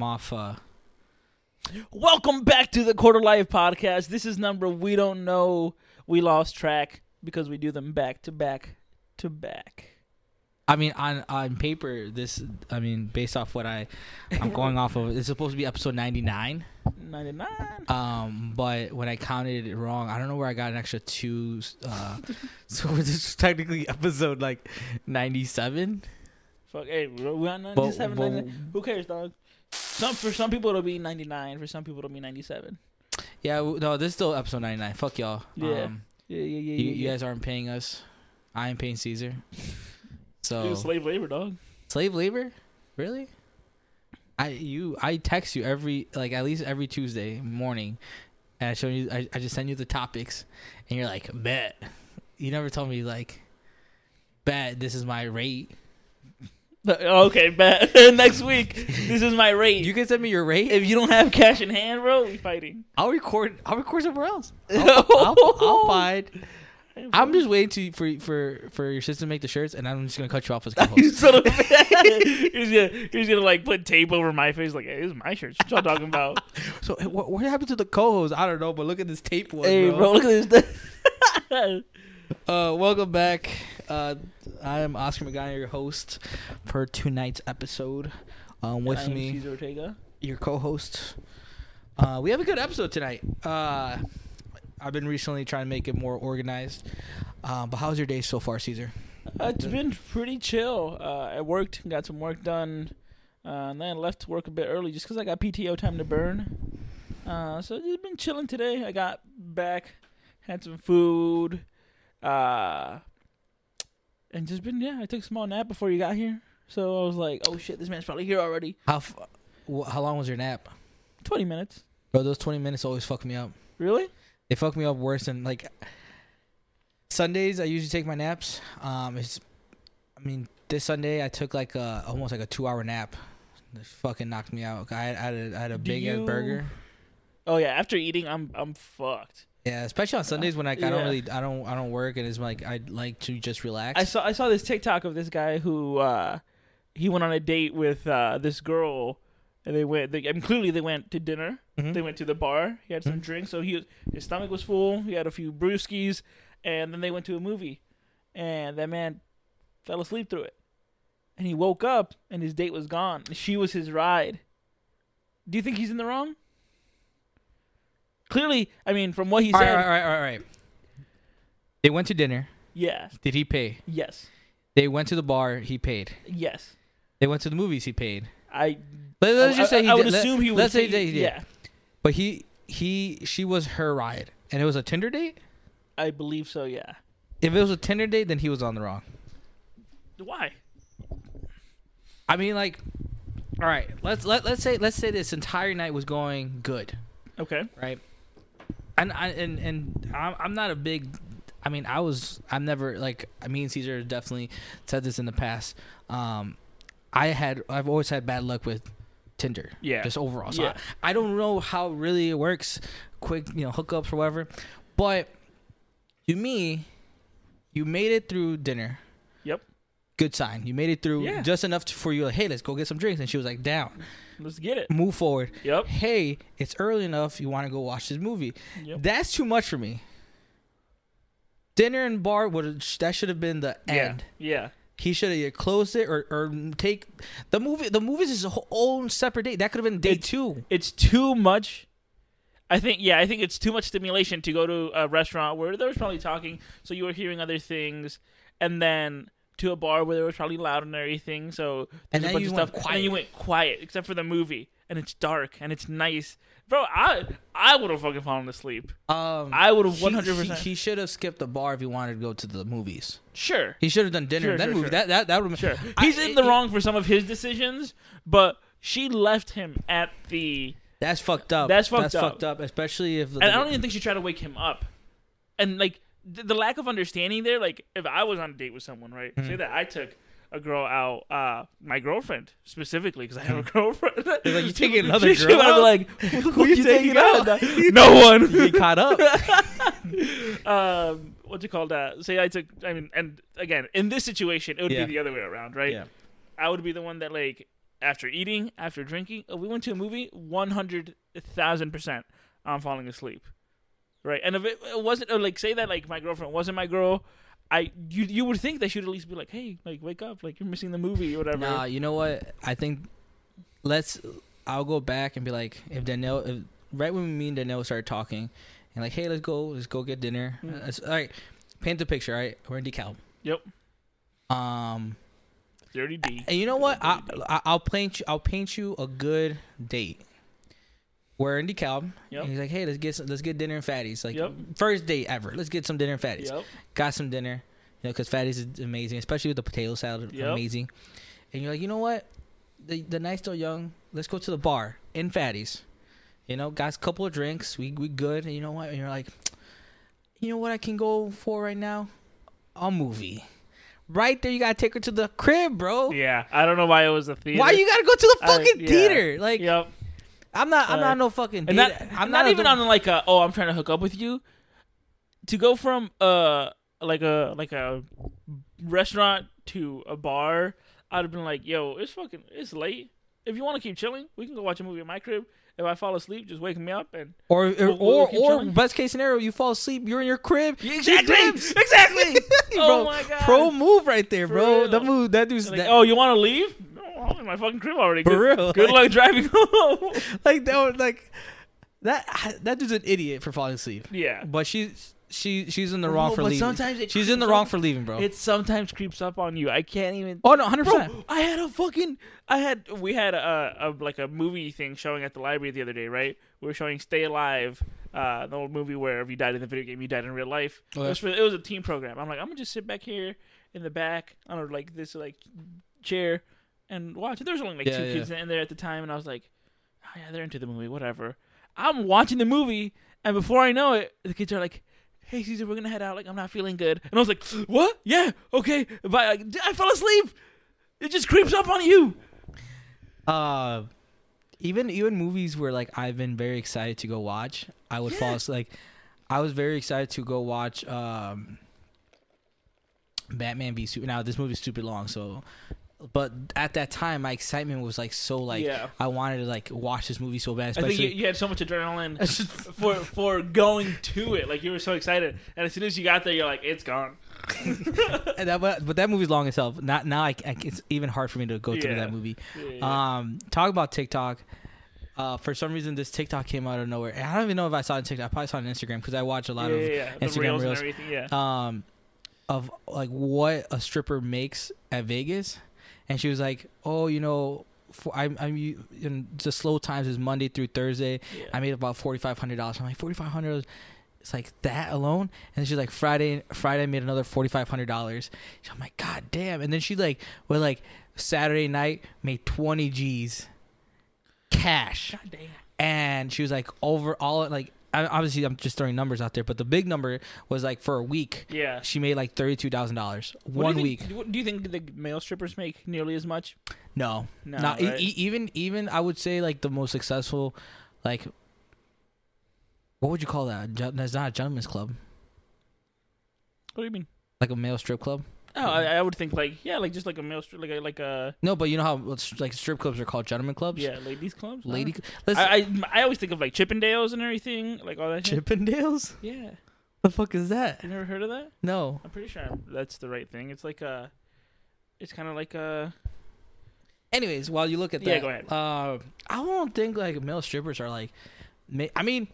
I'm off. Uh, Welcome back to the Quarter Life Podcast. This is number we don't know. We lost track because we do them back to back to back. I mean, on on paper, this. I mean, based off what I, I'm going off of. It's supposed to be episode 99. 99. Um, but when I counted it wrong, I don't know where I got an extra two. Uh, so this is technically episode like 97. Fuck, hey, we're on But- 97. but- 99. Who cares, dog? Some for some people it'll be 99. For some people it'll be 97. Yeah, w- no, this is still episode 99. Fuck y'all. Yeah. Um, Yeah, yeah, yeah. you, yeah, you guys aren't paying us. I am paying Caesar. So Dude, slave labor, dog. slave labor, really? I you I text you every like at least every Tuesday morning, and I show you I, I just send you the topics, and you're like bet. You never told me like, bet this is my rate. Okay, bet. Next week, this is my rate. You can send me your rate. if you don't have cash in hand, bro, we fighting. I'll record. I'll record somewhere else. I'll, I'll, I'll find. I'm just waiting to for for for your sister to make the shirts, and I'm just gonna cut you off as You co-host. son of he's gonna he's gonna like put tape over my face like hey, this is my shirt. What y'all talking about? so what, what happened to the co-host? I don't know, but look at this tape one, hey bro. bro, look at this. Uh, welcome back. Uh, I am Oscar McGuire, your host for tonight's episode. Um, with me, Cesar Ortega. your co-host. Uh, we have a good episode tonight. Uh, I've been recently trying to make it more organized. Um, but how's your day so far, Caesar? Uh, it's been pretty chill. Uh, I worked, got some work done, uh, and then left to work a bit early just because I got PTO time to burn. Uh, so just been chilling today. I got back, had some food, uh, and just been yeah. I took a small nap before you got here, so I was like, oh shit, this man's probably here already. How f- wh- how long was your nap? Twenty minutes. Bro, those twenty minutes always fuck me up. Really? They fuck me up worse than like Sundays. I usually take my naps. Um, it's, I mean, this Sunday I took like a almost like a two hour nap. Fucking knocked me out. I had, I had a, I had a Do big ass you- burger. Oh yeah. After eating, I'm I'm fucked. Yeah, especially on Sundays when like I don't really I don't I don't work and it's like I like to just relax. I saw I saw this TikTok of this guy who uh, he went on a date with uh, this girl, and they went. They, I mean, clearly they went to dinner. Mhm. They went to the bar. He had some Mhm. drinks, so he his stomach was full. He had a few brewskis, and then they went to a movie, and that man fell asleep through it, and he woke up and his date was gone. She was his ride. Do you think he's in the wrong? Clearly, I mean, from what he all said, right, all right, all right, all right. They went to dinner. yes, Did he pay? yes, They went to the bar. He paid. yes. They went to the movies. He paid. I Let, us I- just I, say he I would did- let- assume he would. Let's say he- they did. yeah. But he he she was her ride, and it was a Tinder date. I believe so. Yeah. If it was a Tinder date, then he was on the wrong. Why? I mean, like, all right, let's let let's say let's say this entire night was going good, Okay. right? And I and and I'm, I'm not a big. I mean, I was. I'm never like. I mean, Caesar definitely said this in the past. Um, I had. I've always had bad luck with Tinder. Yeah. Just overall. So Yeah. I, I don't know how really it works. Quick, you know, hookups or whatever. But to me, you made it through dinner. Yep. Good sign. You made it through Yeah. just enough to, for you. Like, hey, let's go get some drinks. And she was like, down. Let's get it. Move forward. Yep. Hey, it's early enough. You want to go watch this movie? Yep. That's too much for me. Dinner and bar would that should have been the end. Yeah. Yeah. He should have closed it or, or take the movie. The movies is a whole own separate date. That could have been day It's- two. It's too much. I think. Yeah. I think it's too much stimulation to go to a restaurant where there was probably talking, so you were hearing other things, and then to a bar where there was probably loud and everything. So And there's a then bunch you of went stuff. And quiet. then you went quiet, except for the movie, and it's dark and it's nice, bro. I I would have fucking fallen asleep. Um, I would have 100. percent he should have skipped the bar if he wanted to go to the movies. Sure. He should have done dinner Sure, and then sure, movie. sure. That that that would have Sure. I- He's in the it- wrong for some of his decisions, but she left him at the. That's fucked up. That's fucked That's up. fucked up, especially if. The, And I don't even think she tried to wake him up. And like the, lack of understanding there, like if I was on a date with someone, right? Mm-hmm. Say that I took a girl out, uh, my girlfriend specifically, because I have a girlfriend. They're like, "You taking another she, she girl have out? like, "Who fuck you you taking taking out? no one. You caught up. um, what you call that? Say I took. I mean, and again, in this situation, it would Yeah. be the other way around, right? Yeah. I would be the one that like after eating, after drinking. We went to a movie, one hundred thousand percent, I'm falling asleep. Right, and if it, it wasn't like say that like my girlfriend wasn't my girl, I you you would think that she'd at least be like, hey, like wake up, like you're missing the movie or whatever. Nah, you know what? I think let's. I'll go back and be like, if Danielle, if, right when me and Danielle started talking, and like, hey, let's go, let's go get dinner. Mm. Uh, it's- all right, paint the picture. All right, we're in DeKalb. Yep, Um, dirty D. and you know what? I, Dirty D. I I'll paint you. I'll paint you a good date. We're in DeKalb. Yep. And he's like, hey, let's get some, let's get dinner and fatties. Like Yep. first date ever. Let's get some dinner and fatties. Yep. got some dinner, you know, because fatties is amazing, especially with the potato salad, Yep. amazing. And you're like, you know what? The the night's still young. Let's go to the bar in fatties. You know, got a couple of drinks. We we good. And you know what? And you're like, you know what? I can go for right now, a movie. Right there, you gotta take her to the crib, bro. Yeah, I don't know why it was a theater. Why you gotta go to the I- fucking yeah. theater? Like, Yep. I'm not. I'm not no fucking. and not, I'm not, a- even on like a oh I'm trying to hook up with you to go from uh like a like a restaurant to a bar I'd have been like yo it's fucking it's late if you want to keep chilling we can go watch a movie at my crib if I fall asleep just wake me up and Or or We'll- we'll or, or best case scenario, you fall asleep, you're in your crib. exactly exactly Bro, oh my god Pro move right there, For bro. real. That move, that dude's like, that, oh you want to leave no I'm in my fucking crib already for good, real. good like, luck driving home like that, was like that. That dude's an idiot for falling asleep. yeah But she's she she's in the wrong No, for but leaving. sometimes it She's in the wrong up- for leaving, bro. it sometimes creeps up on you I can't even oh no, hundred percent. I had a fucking, I had, we had a, a like a movie thing showing at the library the other day, right? We were showing Stay Alive, uh, the old movie where if you died in the video game, you died in real life. Oh, It was for, it was a team program. I'm like, I'm gonna just sit back here in the back on a, like this like chair and watch. There was only like Yeah, two yeah. kids in there at the time, and I was like, oh yeah, they're into the movie, whatever. I'm watching the movie, and before I know it, the kids are like. Hey Caesar, we're gonna head out. Like I'm not feeling good, and I was like, "What? Yeah, okay." But I, I fell asleep. It just creeps up on you. Uh, even even movies where like I've been very excited to go watch, I would fall asleep. Like, I was very excited to go watch um, Batman v Super. Now this movie's stupid long, so. But at that time, my excitement was like so like Yeah. I wanted to like watch this movie so bad, I think you, you had so much adrenaline for for going to it. Like you were so excited, and as soon as you got there, you're like, "It's gone." And that, but, but that movie's long hell. Not now. I, I, it's even hard for me to go through that movie. Yeah. Um, talk about TikTok. Uh, for some reason, this TikTok came out of nowhere. And I don't even know if I saw it on TikTok. I probably saw it on Instagram because I watch a lot yeah, of yeah, yeah. The Instagram reels, reels. and everything. Yeah. um of like what a stripper makes at Vegas, and she was like, "Oh, you know, for I'm I'm in the slow times is Monday through Thursday. yeah. I made about forty five hundred dollars. I'm like forty five hundred. It's like that alone, and then she's like Friday. Friday I made another forty five hundred dollars. I'm like, God damn! And then she like, well, like Saturday night made twenty G's cash, God damn. and she was like over all like. I- Obviously, I'm just throwing numbers out there, but the big number was like for a week, Yeah. she made like thirty two thousand dollars one do you week. think, Do you think the male strippers make nearly as much? No, No. not right? e- even even I would say like the most successful, like what would you call that? That's not a gentleman's club, what do you mean? like a male strip club. Oh, I, I would think like yeah, like just like a male strip, like a like a No, but you know how like strip clubs are called gentlemen clubs. yeah, ladies clubs. Lady. don't I, I I always think of like Chippendales and everything, like all that. shit. Chippendales. Yeah, The fuck is that? you never heard of that? No. I'm pretty sure I'm, that's the right thing. It's like a, it's kind of like a. Anyways, while you look at that, Yeah, go ahead. Uh, I don't think like male strippers are like, ma- I mean,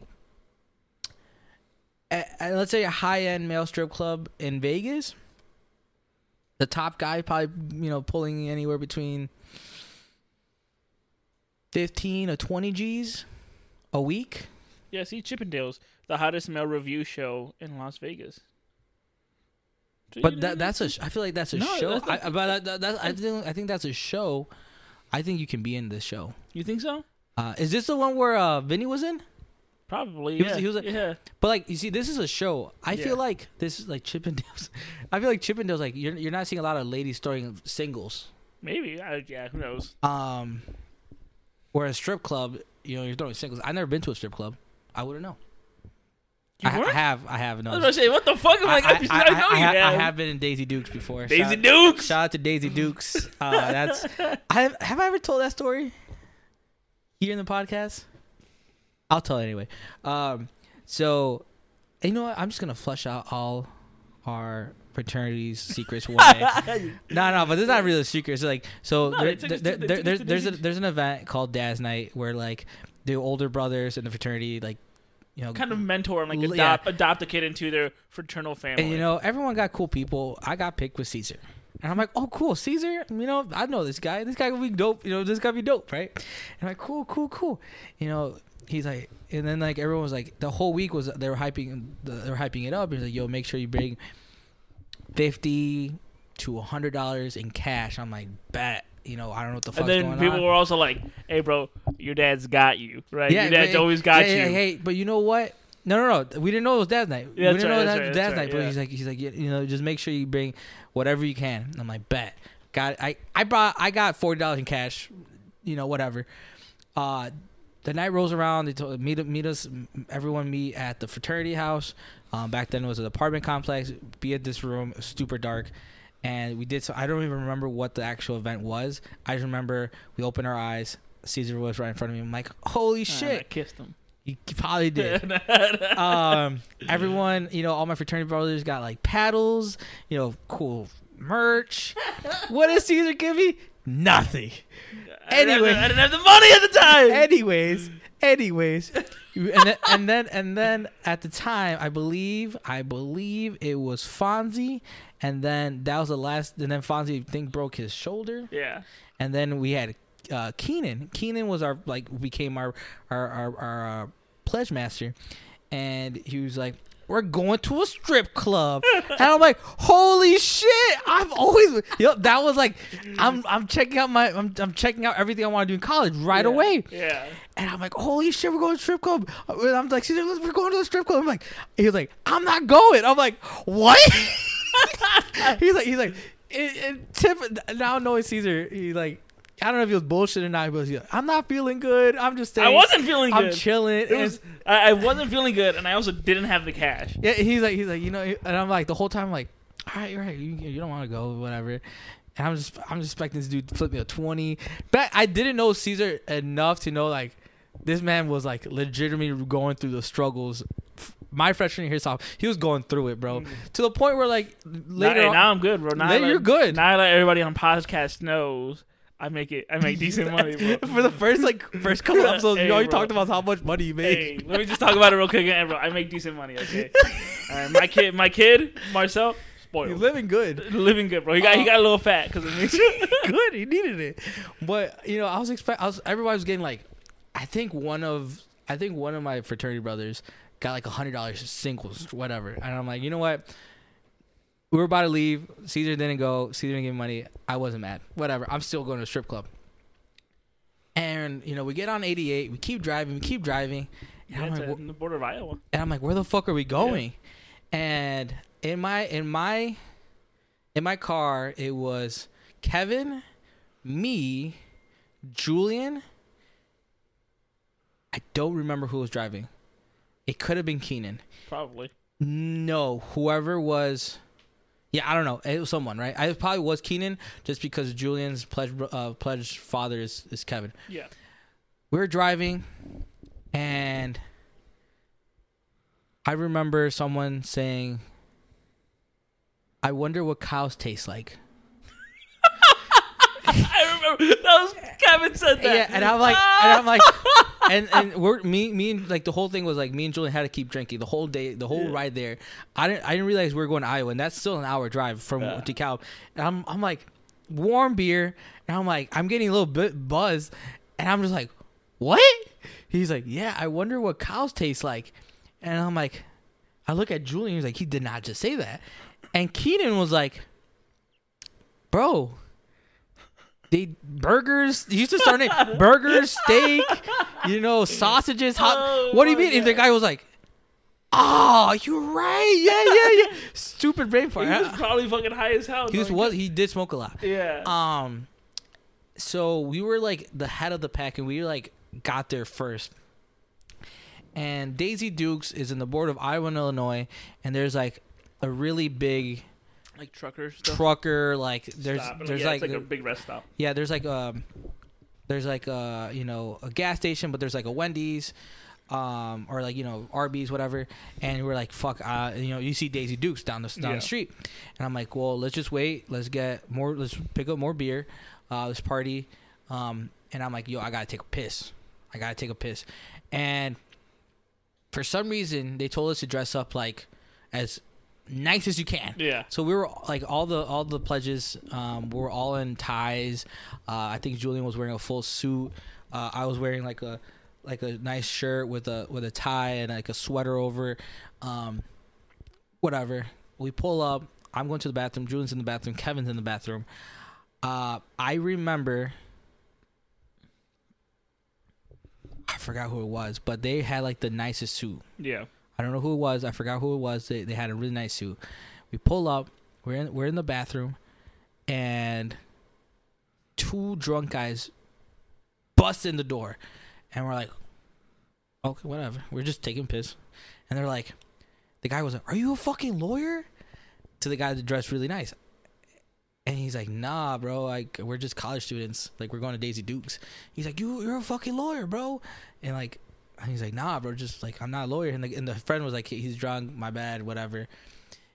a- a- let's say a high end male strip club in Vegas. The top guy probably you know pulling anywhere between fifteen or twenty G's a week. Yeah, see Chippendales, the hottest male revue show in Las Vegas. You But know, that that's a sh- I feel like that's a No, show. that's not- I, but that, that's- I think I think that's a show. I think you can be in this show. You think so? Uh, is this the one where uh, Vinny was in? Probably. He yeah. was- he was yeah. But like you see, this is a show. I Yeah. feel like this is like Chippendales. I feel like Chippendales like you're you're not seeing a lot of ladies throwing singles. Maybe. I, yeah. Who knows? Um, whereas strip club, you know, you're throwing singles. I've never been to a strip club. I wouldn't know. You I, I have, I have I no. was say, what the fuck? I'm like, I, I, I, I, know I you have, I have. have been in Daisy Dukes before. Daisy shout, Dukes. Shout out to Daisy Dukes. Uh, that's. I have, have I ever told that story here in the podcast? I'll tell it anyway. Um, so, you know what? I'm just gonna flush out all our fraternities secrets one day. no, no, but is not really a secret. It's like so. No, there, there- there- there's there's a, there's an event called Dad's Night where like the older brothers in the fraternity like you know kind of mentor and like L- yeah. adopt adopt a kid into their fraternal family. And you know, everyone got cool people. I got picked with Caesar. And I'm like, oh, cool, Caesar. You know, I know this guy. This guy will be dope. You know, this guy be dope, right? And I'm like, cool, cool, cool. You know, he's like, and then like everyone was like, the whole week was they were hyping, they were hyping it up. He's like, yo, make sure you bring fifty to a hundred dollars in cash. I'm like, bet. You know, I don't know what the fuck's and then going people on. were also like, "Hey, bro, your dad's got you, right? your dad's but- always got yeah, you." yeah, hey, but you know what? No, no, no. We didn't know it was Dad's night. Yeah, we didn't right, know that right, was Dad's right, night. But yeah. he's like, he's like, you know, just make sure you bring whatever you can. I'm like, bet. Got I I brought I got forty dollars in cash. You know, whatever. Uh, the night rolls around. They told meet meet us. Everyone meet at the fraternity house. Um, back then it was an apartment complex. Be at this room, super dark. And we did so. I don't even remember what the actual event was. I just remember we opened our eyes. Caesar was right in front of me. I'm like, holy And I shit! kissed him. He probably did. um, everyone, you know, all my fraternity brothers got like paddles, you know, cool merch. what did Caesar give me? Nothing. Anyway. I didn't have the money at the time. Anyways, anyways, and then, and then and then at the time, I believe, I believe it was Fonzie, and then that was the last. And then Fonzie, I think, broke his shoulder yeah. and then we had uh, Keenan. Keenan was our like became our our our, our uh, pledge master, and he was like, "We're going to a strip club," and I'm like, "Holy shit!" I've always yep, that was like, I'm I'm checking out my I'm, I'm checking out everything I want to do in college right Yeah. away, Yeah. and I'm like, "Holy shit, we're going to a strip club!" And I'm like, "Caesar, we're going to a strip club." I'm like, he was like, "I'm not going." I'm like, "What?" he's like, he's like, it, it, tip now knowing Caesar, he's like, I don't know if he was bullshit or not, but like, I'm not feeling good. I'm just I wasn't feeling good. I'm chilling. It was. I, I wasn't feeling good, and I also didn't have the cash. yeah, he's like, he's like, you know, and I'm like, the whole time, I'm like, all right, right, you, you don't want to go, whatever. And I'm just, I'm just expecting this dude to flip me a twenty. But I didn't know Caesar enough to know like, this man was like legitimately going through the struggles. My freshman year, so he was going through it, bro, mm. to the point where like later now, on, now I'm good, bro. Now I Later let- you're good. Now I let everybody on podcast knows I make it. I make decent money, bro. for the first like first couple episodes, Hey, you already bro. talked about how much money you made. Hey, let me just talk about it real quick again, bro. I make decent money, okay? Right, my kid, my kid, Marcel, spoiled, living good. living good, bro. He got he Uh, got a little fat because of me. good. He needed it. But you know, I was expect. I was. Everybody was getting like. I think one of. I think one of my fraternity brothers got like a hundred dollars singles, whatever. And I'm like, you know what? We were about to leave. Caesar didn't go. Caesar didn't give me money. I wasn't mad. Whatever. I'm still going to a strip club. And you know, we get on 88. We keep driving. We keep driving. And Yeah, I'm like, in the border of Iowa. and I'm like, where the fuck are we going? And in my in my in my car, it was Kevin, me, Julian. I don't remember who was driving. It could have been Keenan. Probably. No, whoever was. Yeah, I don't know. It was someone, right? I probably was Keenan, just because Julian's pledge uh, pledge father is, is Kevin Yeah. we were driving and I remember someone saying, I wonder what cows taste like. I remember that was Kevin said that. Yeah, and I'm like, and I'm like, and and we're me me and like the whole thing was like me and Julian had to keep drinking the whole day, the whole Yeah. ride there. I didn't I didn't realize we were going to Iowa, and that's still an hour drive from Yeah. DeKalb. And I'm I'm like, warm beer, and I'm like, I'm getting a little bit buzzed, and I'm just like, what? He's like, yeah, I wonder what cows taste like, and I'm like, I look at Julian, he's like, he did not just say that, and Keenan was like, bro. They burgers. He used to start name burgers, steak, you know, sausages. Hot. Oh what do you mean? If the guy was like, "Oh, you're right. Yeah, yeah, yeah." Stupid brain fart. he was probably fucking high as hell. He was was he did smoke a lot. Yeah. Um, so we were like the head of the pack, and we like got there first. and Daisy Dukes is in the board of Iowa and Illinois, and there's like a really big Like trucker stuff. trucker like there's Stop. there's yeah, like, like a big rest stop. yeah there's like um there's like uh you know a gas station but there's like a Wendy's um or like you know Arby's whatever and we're like fuck uh you know you see Daisy Dukes down the down Yeah. the street and I'm like well let's just wait let's get more let's pick up more beer uh let's party um and I'm like yo I gotta take a piss I gotta take a piss and for some reason they told us to dress up like as nice as you can Yeah. so we were like all the all the pledges um, were all in ties. Uh, I think Julian was wearing a full suit. Uh, I was wearing like a like a nice shirt with a with a tie and like a sweater over. Um, whatever. We pull up. I'm going to the bathroom. Julian's in the bathroom. Kevin's in the bathroom. Uh, I remember. I forgot who it was, but they had like the nicest suit. Yeah. I don't know who it was. I forgot who it was. They, they had a really nice suit. We pull up. We're in we're in the bathroom, and two drunk guys bust in the door, and we're like, okay, whatever. We're just taking piss, and they're like, the guy was like, "Are you a fucking lawyer?" To the guy that dressed really nice, and he's like, "Nah, bro. Like we're just college students. Like we're going to Daisy Dukes." He's like, "You you're a fucking lawyer, bro," and like and he's like, nah, bro, just like I'm not a lawyer. And the, and the friend was like, he's drunk, my bad, whatever.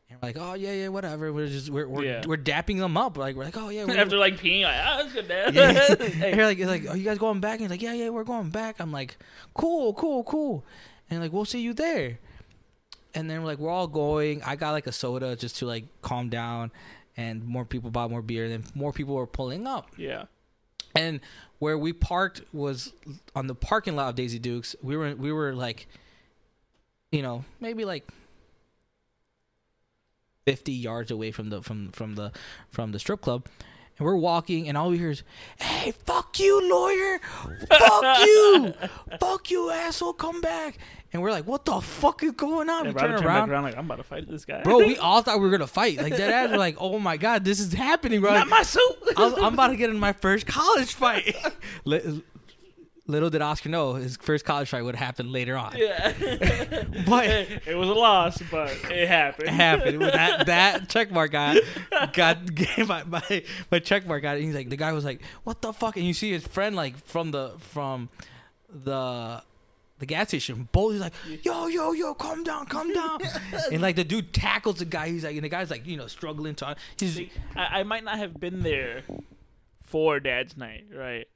And we're like, oh yeah, yeah, whatever. We're just we're we're, Yeah. we're dapping them up. Like we're like, oh yeah. We're, After like peeing, like, ah, that's good, Dad. yeah. Hey. You're like, it's like, are you guys going back? And he's like, yeah, yeah, we're going back. I'm like, cool, cool, cool. And like, we'll see you there. And then we're like, we're all going. I got like a soda just to like calm down. And more people bought more beer. And then more people were pulling up. Yeah. And where we parked was on the parking lot of Daisy Dukes. We were we were like, you know, maybe like fifty yards away from the from from the from the strip club. And we're walking, and all we hear is, "Hey, fuck you, lawyer! Fuck you! fuck you, asshole! Come back!" And we're like, "What the fuck is going on?" And we turn around, around like, I'm about to fight this guy. bro. We all thought we were gonna fight. Like that ass. We're like, "Oh my god, this is happening, bro!" Not my suit. I I'm about to get in my first college fight. Li- Little did Oscar know his first college fight would happen later on. yeah. But it, was a loss, but it happened. it happened. That that check mark got got my my, my check mark got. He's like the guy was like, "What the fuck?" And you see his friend like from the from the the gas station. Both he's like, "Yo yo yo, calm down, calm down." and like the dude tackles the guy. He's like, and the guy's like, you know, struggling to. He's See, I, I might not have been there for Dad's night, right?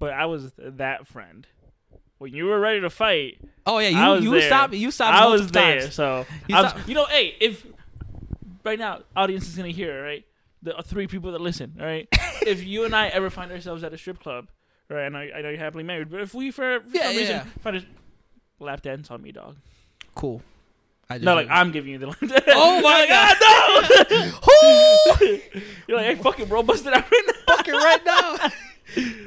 But I was that friend. When you were ready to fight, oh yeah, I you was you there. stopped you stopped. I was there. times. So You was- you know, hey, if right now audience is gonna hear, right? The uh, three people that listen, all right? if you and I ever find ourselves at a strip club, right? And I, I know you're happily married, but if we for, for Yeah, some reason yeah. find a lap dance on me, dog. Cool. I No, like I'm giving you the lap dance. Oh my like, "Ah, no!" You're like, hey, fucking bro, bust it out right now. fucking right now.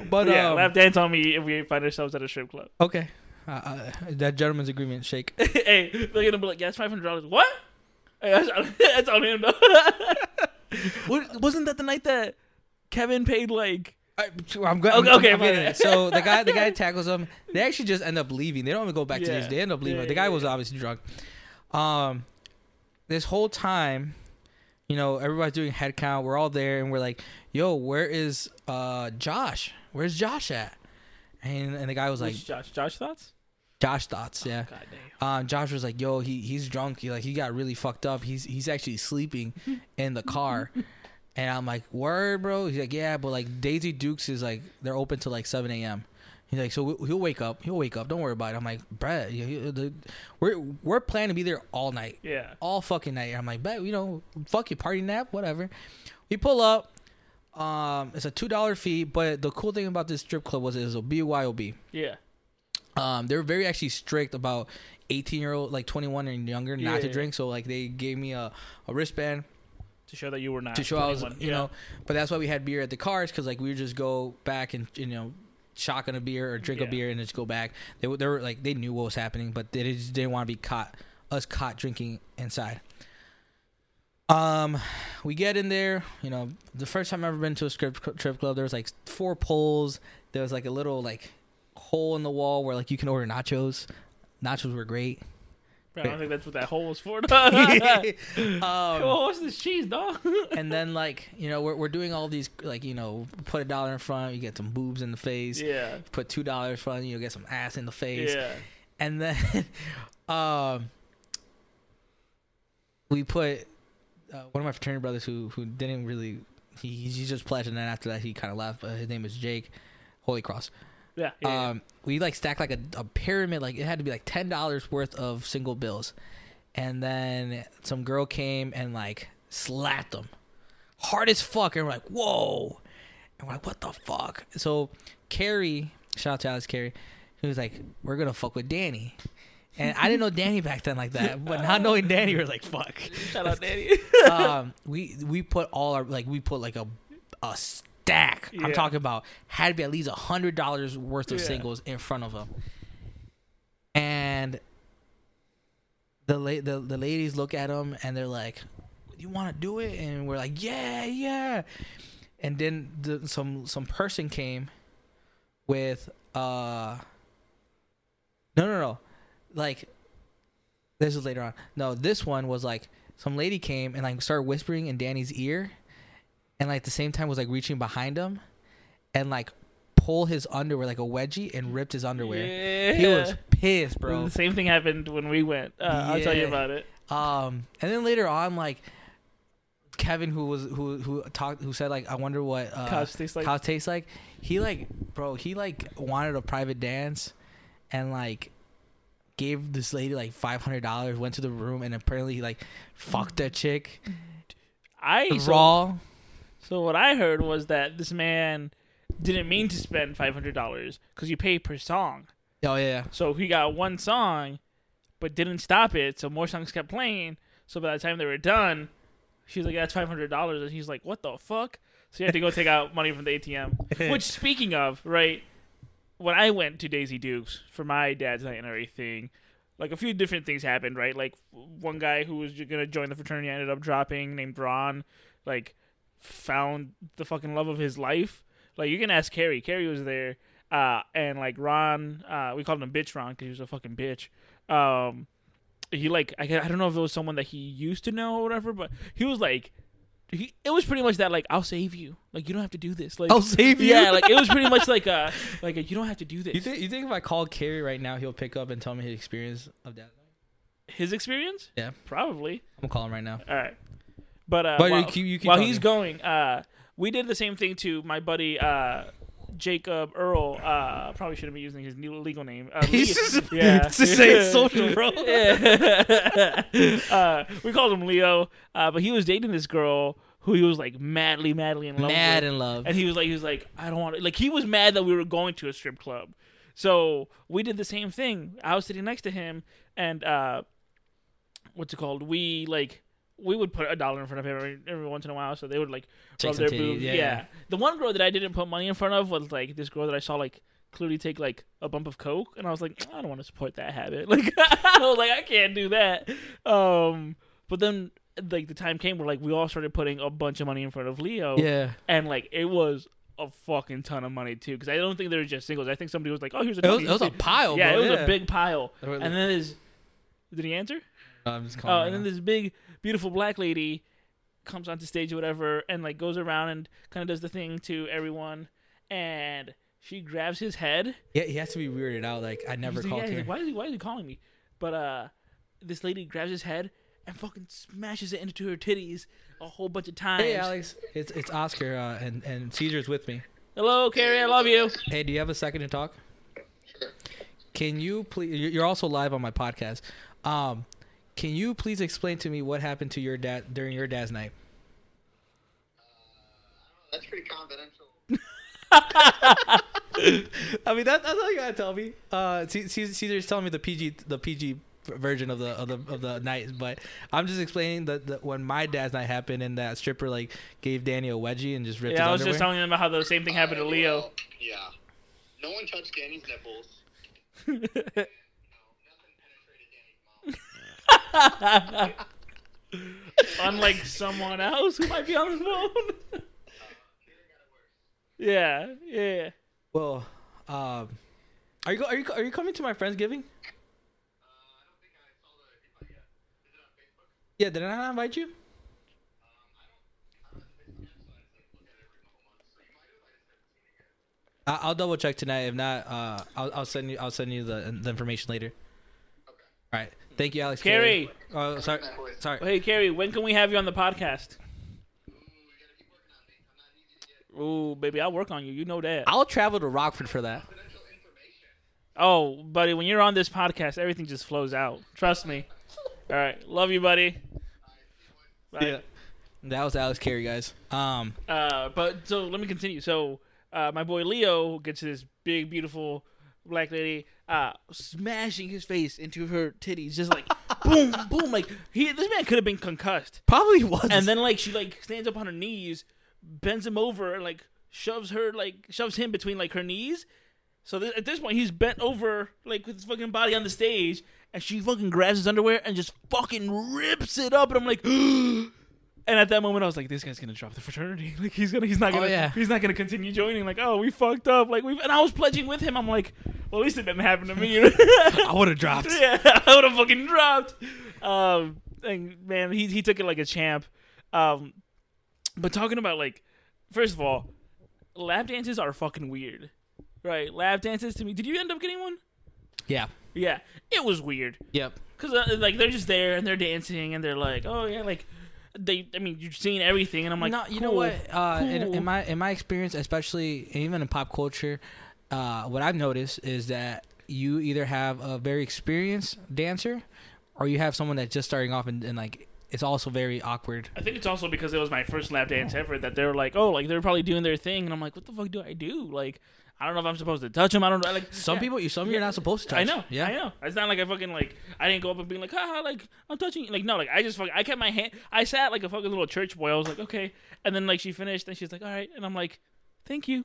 But yeah, um, lap dance on me if we find ourselves at a strip club. okay, uh, uh, that gentleman's agreement shake. hey, they're gonna be like, yeah, it's five hundred dollars. What? Hey, that's, on, that's on him though. what, wasn't that the night that Kevin paid like? I, I'm good. Okay, I'm, okay, I'm fine. getting it. So the guy, the guy tackles him. They actually just end up leaving. They don't even go back to Yeah. this. They end up leaving. Yeah, the guy was obviously drunk. Um, this whole time, you know, everybody's doing head count. We're all there, and we're like, "Yo, where is uh Josh? Where's Josh at?" And and the guy was like, Josh, Josh thoughts? "Josh thoughts, yeah." God damn. um, Josh was like, "Yo, he he's drunk. He like he got really fucked up. He's he's actually sleeping in the car." And I'm like, "Word, bro." He's like, "Yeah, but like Daisy Dukes is like they're open till like 7 a.m." He's like, "So he'll wake up. He'll wake up. Don't worry about it." I'm like, "Brett, you- you- the- we're we're planning to be there all night, Yeah. all fucking night." I'm like, "Bet you know, fuck you, party nap, whatever." We pull up. Um, it's a two dollar fee, but the cool thing about this strip club was it was a BYOB. Yeah. Um, they were very actually strict about 18 year old, like 21 and younger, not to Yeah. drink. So like they gave me a, a wristband To show that you were not. to show I was, you Yeah. know. But that's why we had beer at the cars because like we would just go back and you know shotgun a beer or drink a beer and just go back. They were they were like they knew what was happening, but they just didn't want to be caught us caught drinking inside. Um, we get in there. You know, the first time I ever been to a strip trip club, there was like four poles. There was like a little like hole in the wall where like you can order nachos. nachos were great. I don't think that's what that hole was for. um, oh, what's this cheese, dog? and then like you know we're we're doing all these like you know put a dollar in front, you get some boobs in the face. yeah, Put two dollars in front, you get some ass in the face. yeah. and then um we put uh, one of my fraternity brothers who who didn't really he he just pledged and then after that he kind of left but his name is Jake Holy Cross Yeah, yeah. um we like stacked like a, a pyramid like it had to be like ten dollars worth of single bills. And then some girl came and like slapped them hard as fuck. And we're like whoa. And we're like what the fuck? So Carrie shout out to Alex Carrie he was like we're gonna fuck with Danny. And I didn't know Danny back then like that but not knowing Danny we're like fuck. Shout out, Danny. um, we we put all our like we put like a a stack. Yeah. I'm talking about had to be at least a hundred dollars worth of Yeah. singles in front of him, and the la- the the ladies look at him and they're like, "You want to do it?" And we're like, "Yeah, yeah." And then the, some some person came with uh no no no like this is later on. No, this one was like some lady came and like started whispering in Danny's ear, and like at the same time was like reaching behind him, and like pull his underwear like a wedgie and ripped his underwear. Yeah. He was pissed, bro. The same thing happened when we went. Uh, I'll tell you about it. Um, and then later on, like Kevin, who was who who talked, who said like, I wonder what uh, Couch tastes like. couch tastes like. He like, bro, he like wanted a private dance, and like gave this lady like five hundred dollars. Went to the room and apparently he like fucked that chick I raw. so what I heard was that this man didn't mean to spend five hundred dollars because you pay per song. Oh yeah, So he got one song, but didn't stop it. So more songs kept playing. So by the time they were done, she was like, "That's five hundred dollars," and he's like, "What the fuck?" So he had to go take out money from the ATM. Which, speaking of, right, when I went to Daisy Dukes for my dad's night and everything, like a few different things happened, right? Like one guy who was gonna join the fraternity ended up dropping, named Ron, like found the fucking love of his life. Like you can ask Carrie. Carrie was there, uh, and like Ron, uh, we called him bitch Ron because he was a fucking bitch. Um, he like I, I don't know if it was someone that he used to know or whatever, but he was like. He, it was pretty much that like I'll save you like you don't have to do this like I'll save you. yeah like it was pretty much like uh like a, you don't have to do this You think you think if I call Carrie right now, he'll pick up and tell me his experience of that? his experience Yeah. probably I'm gonna call him right now. all right but uh But you while, keep- you keep while he's going uh we did the same thing to my buddy uh Jacob Earl uh probably shouldn't be using his new legal name uh, He's Leo- just- yeah just say it's social, bro. uh we called him Leo uh but he was dating this girl who he was like madly madly in love Mad with in love. and he was like, he was like, I don't want to. Like he was mad that we were going to a strip club. So we did the same thing. I was sitting next to him, and uh, what's it called? We like we would put a dollar in front of him every, every once in a while, so they would like Shake rub their titties, boobs. yeah, Yeah. yeah. The one girl that I didn't put money in front of was like this girl that I saw like clearly take like a bump of coke, and I was like, I don't want to support that habit. Like I was like, I can't do that. Um, but then like the time came where like we all started putting a bunch of money in front of Leo yeah. and like it was a fucking ton of money too because I don't think they were just singles. I think somebody was like, "Oh, here's a It was, it was a pile, yeah, bro. it was a big pile." And then this, did he answer? I'm just Oh, calling. and then this big, beautiful black lady comes onto stage or whatever, and like goes around and kind of does the thing to everyone, and she grabs his head. yeah, he has to be weirded out. Like I never He's like, called yeah, he's her. like, why is he? Why is he calling me? But uh, this lady grabs his head and fucking smashes it into her titties a whole bunch of times. Hey, Alex, it's it's Oscar uh, and and Caesar's with me. Hello, Carrie. I love you. Hey, do you have a second to talk? Can you please? you're- You're also live on my podcast. Um, can you please explain to me what happened to your dad during your dad's night? That's pretty confidential. I mean, that, that's all you gotta tell me. Uh, C- C- Caesar's telling me the PG the PG version of the of the of the night, but I'm just explaining that the, when my dad's night happened and that stripper like gave Danny a wedgie and just ripped it out. Yeah, I was underwear. just telling them about how the same thing happened to Uh, Leo. well, yeah. No one touched Danny's nipples. Unlike someone else who might be on the phone. yeah, yeah. Well, um, are you are you are you coming to my friendsgiving? giving? Yeah, did I not invite you? I'll double check tonight. If not, uh, I'll, I'll send you. I'll send you the, the information later. Okay. All right. Thank you, Alex. Carrie. Oh, sorry. Sorry. Hey, Carrie, when can we have you on the podcast? Ooh, baby, I'll work on you. You know that. I'll travel to Rockford for that. Oh, buddy, when you're on this podcast, everything just flows out. Trust me. All right, love you, buddy. Bye. That was Alex Carey, guys. Um, Uh, but so let me continue. So uh, my boy Leo gets this big, beautiful black lady uh, smashing his face into her titties, just like boom, boom. Like he, this man could have been concussed. probably was. And then like she like stands up on her knees, bends him over, and like shoves her like shoves him between like her knees. So th- at this point, he's bent over like with his fucking body on the stage, and she fucking grabs his underwear and just fucking rips it up. And I'm like, and at that moment, I was like, this guy's gonna drop the fraternity. Like he's gonna, he's not gonna, Oh, yeah. he's not gonna continue joining. Like, oh, we fucked up. Like we, and I was pledging with him. I'm like, well, at least it didn't happen to me. I would have dropped. yeah, I would have fucking dropped. Um, and man, he he took it like a champ. Um, but talking about like, first of all, lap dances are fucking weird, right? Lap dances to me. Did you end up getting one? Yeah. Yeah, it was weird Yep. because uh, like they're just there and they're dancing and they're like, oh yeah, like they. I mean, you've seen everything, and I'm like, no, you know what? Uh, in, in my in my experience, especially even in pop culture, uh, what I've noticed is that you either have a very experienced dancer, or you have someone that's just starting off and, and like it's also very awkward. I think it's also because it was my first lap dance ever that they were like, oh, like they're probably doing their thing, and I'm like, what the fuck do I do? Like, I don't know if I'm supposed to touch him. I don't know. Like Some yeah. people, you some you're not supposed to touch. I know. Yeah. I know. It's not like I fucking like I didn't go up and being like, haha, like I'm touching you. Like no, like I just fucking I kept my hand I sat like a fucking little church boy. I was like, okay. And then like she finished and she's like, all right. And I'm like, thank you.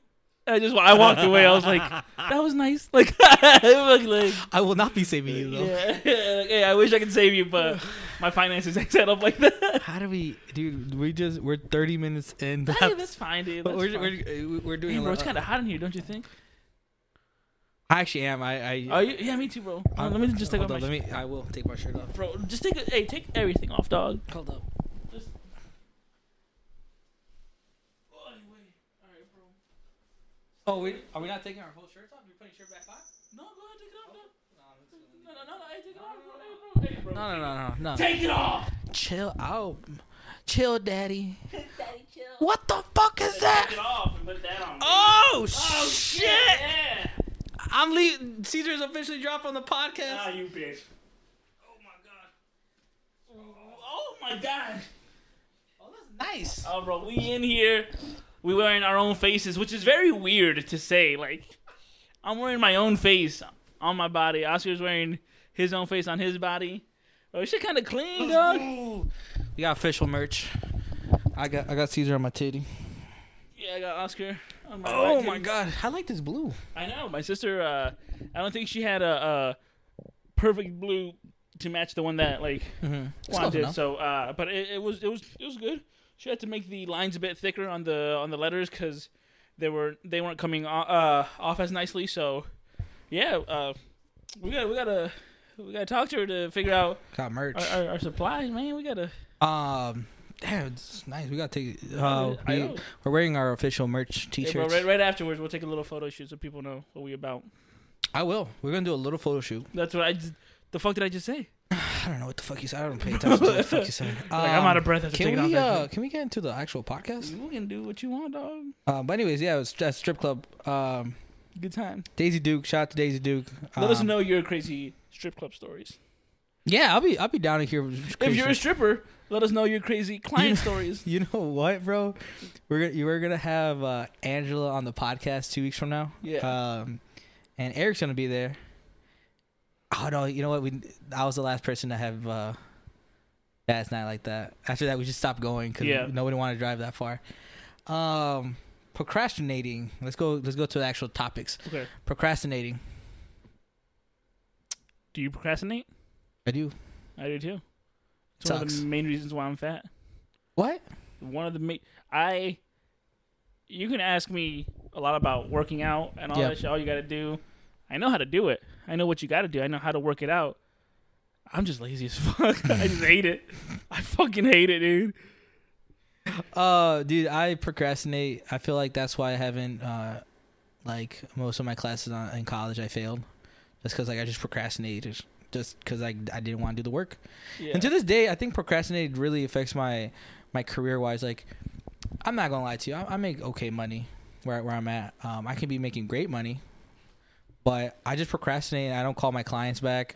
I just I walked away. I was like, that was nice. Like, like I will not be saving you though. yeah, like, hey, I wish I could save you, but my finances ain't set up like that. How do we, dude? We just we're 30 minutes in. hey, that's fine, dude. That's we're, fine. we're we're doing. Hey, a bro, it's kind of hot in here, don't you think? I actually am. I. I Oh, you, yeah, me too, bro. Uh, let me just take off my Let me. I will take my shirt off. bro. Just take it. Hey, take everything off, dog. Hold up. Just. Oh, wait. All right, bro. Oh, wait. Are we not taking our whole shirts off? Are we putting shirt back on? No, go ahead, take it off, dog. No, no, no, no. Hey, take it off. Hey, bro. No, no, no, no, no. Take it off. Chill out. Chill, daddy. Daddy, chill. What the fuck is that? Take it off and put that on. Oh, Oh, shit! Yeah. I'm leaving. Caesar's officially dropped on the podcast. Ah, you bitch. Oh my god. Oh my god. Oh, that's nice. Oh, bro, we in here. We wearing our own faces, which is very weird to say. Like, I'm wearing my own face on my body. Oscar's wearing his own face on his body. Oh, shit, kind of clean, dog. We got official merch. I got I got Caesar on my titty. Yeah, I got Oscar on my. Oh right my titty. god, I like this blue. I know. My sister. Uh, I don't think she had a, a perfect blue to match the one that like Mm-hmm. wanted. So, uh, but it, it was it was it was good. She had to make the lines a bit thicker on the on the letters because they were they weren't coming o- uh, off as nicely. So, yeah, uh, we got we gotta we gotta talk to her to figure out Got merch. our, our, our supplies, man. We gotta. Um, damn, it's nice. We gotta take uh, we we're wearing our official merch T-shirts. bro, right, right afterwards, we'll take a little photo shoot so people know what we about. I will. We're gonna do a little photo shoot. That's what I. Just, the fuck did I just say? I don't know what the fuck you said. I don't pay attention to what the fuck you said. Like, I'm out of breath after Can we uh, can we get into the actual podcast? You can do what you want, dog. Uh, but anyways, yeah, it was at strip club. Um, Good time. Daisy Duke. Shout out to Daisy Duke. Let us Um, know your crazy strip club stories. Yeah, I'll be I'll be down to hear. If you're a stripper, let us know your crazy client stories. You know what, bro? We're gonna you were gonna have uh, Angela on the podcast two weeks from now. Yeah. Um, and Eric's gonna be there. Oh no, you know what? We I was the last person to have uh, that's not like that. After that, we just stopped going because Yeah. nobody wanted to drive that far. Um, procrastinating. Let's go. Let's go to the actual topics. Okay. Procrastinating. Do you procrastinate? I do. I do too. It's one of the main reasons why I'm fat. What? One of the main. I. You can ask me a lot about working out and all Yeah. that shit. All you got to do. I know how to do it. I know what you got to do. I know how to work it out. I'm just lazy as fuck. I just hate it. I fucking hate it, dude. Uh, dude, I procrastinate. I feel like that's why I haven't uh, like most of my classes on, in college I failed, just because like I just procrastinated, just because I I didn't want to do the work. Yeah. And to this day, I think procrastinating really affects my my career wise. Like, I'm not gonna lie to you, I, I make okay money where where I'm at. Um, I can be making great money, but I just procrastinate. And I don't call my clients back,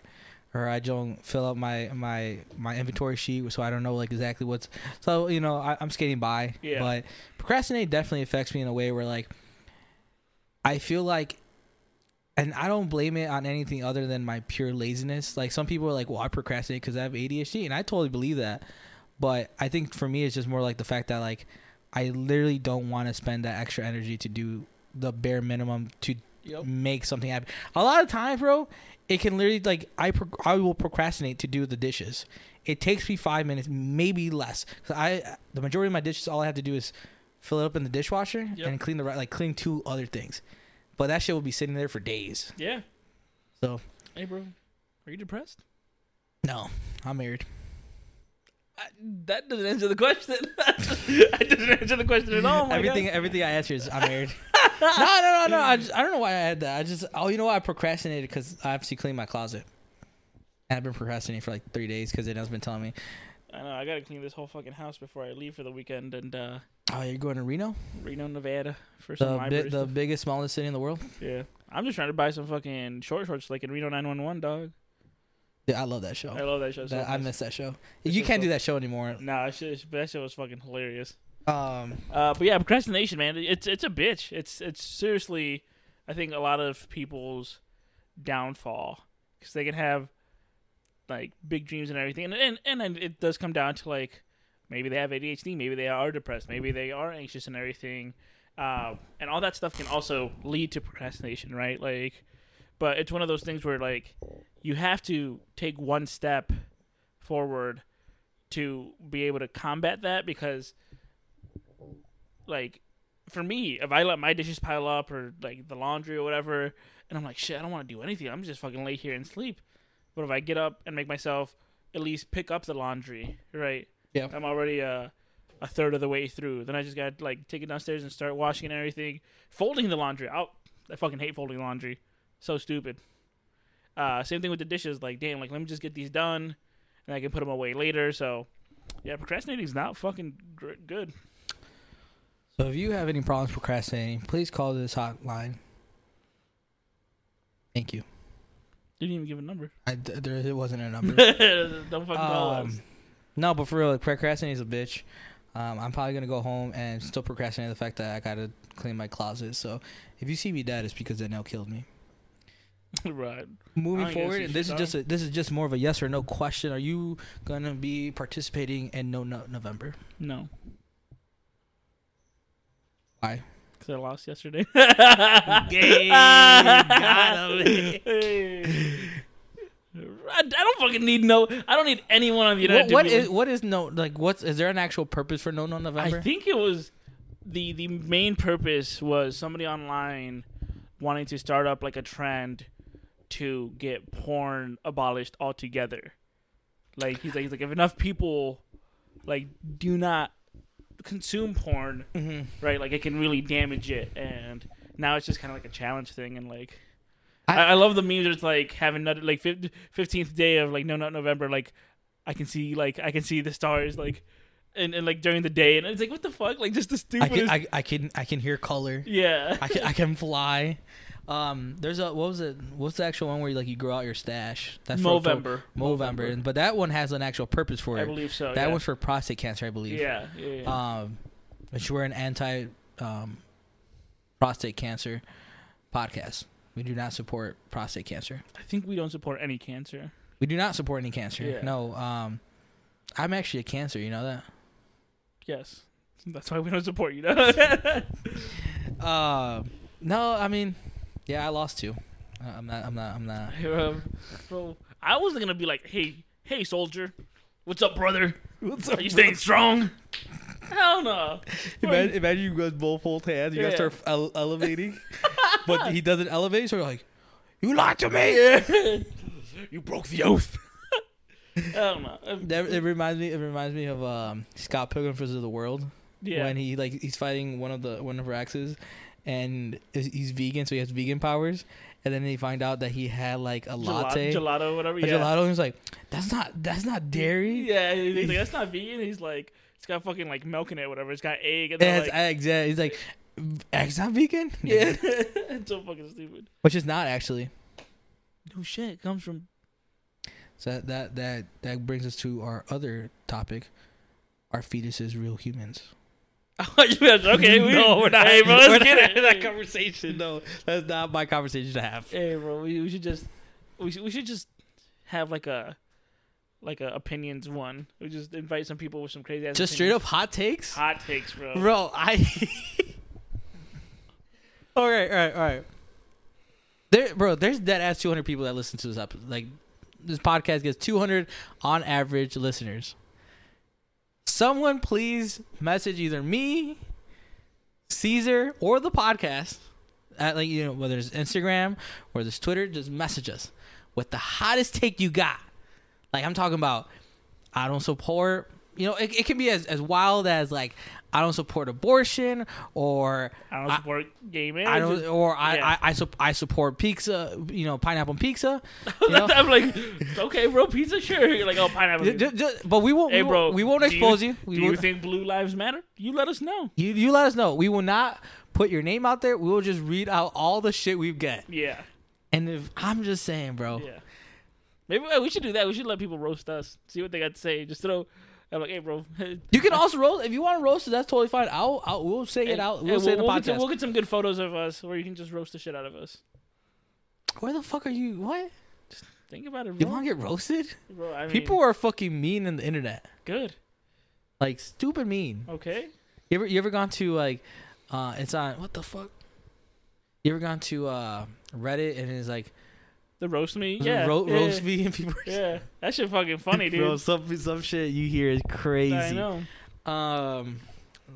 or I don't fill up my my my inventory sheet, so I don't know like exactly what's. So you know, I, I'm skating by. Yeah. But procrastinate definitely affects me in a way where like, I feel like and I don't blame it on anything other than my pure laziness. Like some people are like, "Well, I procrastinate because I have ADHD," and I totally believe that. But I think for me, it's just more like the fact that like I literally don't want to spend that extra energy to do the bare minimum to Yep. make something happen. A lot of times, bro, it can literally like I pro- I will procrastinate to do the dishes. It takes me five minutes, maybe less. 'Cause I the majority of my dishes, all I have to do is fill it up in the dishwasher Yep. and clean the like clean two other things. But that shit will be sitting there for days. Yeah. So Hey, bro. Are you depressed? no, I'm married. I, that doesn't answer the question. I didn't answer the question at all. Oh everything God. everything I answer is I'm married. no, no, no, no. I just I don't know why I had that. I just oh you know what I procrastinated because I obviously cleaned my closet. And I've been procrastinating for like three days because it has been telling me, I know. I gotta clean this whole fucking house before I leave for the weekend and uh, "Oh, you're going to Reno, Reno, Nevada for some the bi- the stuff. biggest, smallest city in the world." Yeah. I'm just trying to buy some fucking short shorts like in Reno 911, dog. Yeah, I love that show. I love that show. So That- I miss that show. It's You can't so- do that show anymore. Nah, that shit, that shit was fucking hilarious. Um, Uh, but yeah, procrastination, man. It's it's a bitch. It's it's seriously, I think a lot of people's downfall because they can have like big dreams and everything, and and and then it does come down to like maybe they have ADHD, maybe they are depressed, maybe they are anxious and everything, uh, and all that stuff can also lead to procrastination, right? Like, but it's one of those things where like you have to take one step forward to be able to combat that because like for me, if I let my dishes pile up or like the laundry or whatever, and I'm like, shit, I don't want to do anything. I'm just fucking lay here and sleep. But if I get up and make myself at least pick up the laundry, right? Yeah. I'm already uh, a third of the way through. Then I just got like take it downstairs and start washing and everything, folding the laundry. I I fucking hate folding laundry. So stupid. Uh, same thing with the dishes. Like, damn, like let me just get these done, and I can put them away later. So, yeah, procrastinating is not fucking gr- good. so if you have any problems procrastinating, please call this hotline. Thank you. Didn't even give a number. I, there it wasn't a number. Don't fucking call us. Um, no, but for real, procrastinating is a bitch. Um, I'm probably gonna go home and still procrastinate the fact that I gotta clean my closet. So if you see me dead, it's because Danielle killed me. right. Moving I ain't gonna see forward, this is just a, this is just more of a yes or no question. Are you gonna be participating in No No November? No. Why? Because I lost yesterday. Gay, got I, I don't fucking need no. I don't need anyone on the United. What, what is what is no like? What's is there an actual purpose for No No November? I think it was the the main purpose was somebody online wanting to start up like a trend to get porn abolished altogether. Like he's like he's like if enough people like do not consume porn, Mhm. right? Like it can really damage it, and now it's just kind of like a challenge thing, and like. I- I, I love the memes. It's like having another like fifteenth day of like no not November. Like I can see like I can see the stars like and, and like during the day, and it's like what the fuck? Like just the I can I, I can I can hear color. yeah. I can I can fly. Um, there's a what was it? What's the actual one where you like you grow out your stash? That's for- Movember. Movember, but that one has an actual purpose for it. I believe so. that yeah. one's for prostate cancer, I believe. Yeah. Yeah. yeah. Um, which we're an anti um prostate cancer podcast. We do not support prostate cancer. I think we don't support any cancer. We do not support any cancer. Yeah. No. Um, I'm actually a cancer. You know that. Yes. That's why we don't support you. Uh, no, I mean, yeah, I lost two. Uh, I'm not. I'm not. I'm not. um, bro, I wasn't gonna be like, hey, hey, soldier, what's up, brother? What's Are you staying strong? Hell no. Imagine, imagine you guys both hold hands. You guys Yeah. start ele- elevating, but he doesn't elevate. So you're like, "You lied to me." Yeah. you broke the oath. I don't know. Um, That, it reminds me. It reminds me of um, Scott Pilgrim vs. the World yeah. when he like he's fighting one of the one of Rax's, and he's vegan, so he has vegan powers. And then they find out that he had like a Gelato, latte, gelato, whatever. a Yeah. gelato. And he's like, "That's not that's not dairy. Yeah, he's like, that's not vegan. He's like, it's got fucking like milk in it, whatever. It's got egg. And It has like, eggs." Yeah, he's like, "Eggs not vegan." yeah, it's so fucking stupid. which is not actually. No shit, it comes from. So that that that that brings us to our other topic: Are fetuses real humans? okay, we, no, we're not. Hey, bro, we're let's not get having it. that conversation. No, that's not my conversation to have. Hey, bro, we, we should just we should, we should just have like a like a opinions one. We just invite some people with some crazy ass Just straight up hot takes, hot takes, bro. bro. I. all right, all right, all right. There, bro. There's dead ass 200 people that listen to this episode. Like, this podcast gets 200 on average listeners. Someone please message either me, Caesar, or the podcast at like you know whether it's Instagram or it's Twitter. Just message us with the hottest take you got. Like I'm talking about, I don't support. You know, it, it can be as, as wild as like I don't support abortion or I don't I- support gay marriage. I don't or I Yeah. I I, I support pizza. You know, pineapple pizza. You know? I'm like, okay, bro, pizza, sure. You're like, oh, pineapple. But we won't. hey, we bro, won't, we won't expose you. We do you won't- think blue lives matter? You let us know. You you let us know. We will not put your name out there. We will just read out all the shit we've get. Yeah, And if I'm just saying, bro, yeah. Maybe we should do that. We should let people roast us. See what they got to say. Just throw. I'm like, hey, bro. you can also roast if you want to roast. it, That's totally fine. I'll, I'll we'll say it out. We'll say the we'll, get some, podcast. we'll get some good photos of us where you can just roast the shit out of us. Where the fuck are you? What? Just think about it, You want to get roasted? bro I mean, People are fucking mean in the internet. good. Like stupid mean. Okay. You ever you ever gone to like, uh, it's on what the fuck? You ever gone to uh Reddit and it's like The roast me. Yeah. ro- yeah, roast me and people. Yeah. That shit fucking funny, dude. Bro, some some shit you hear is crazy. I know. Um,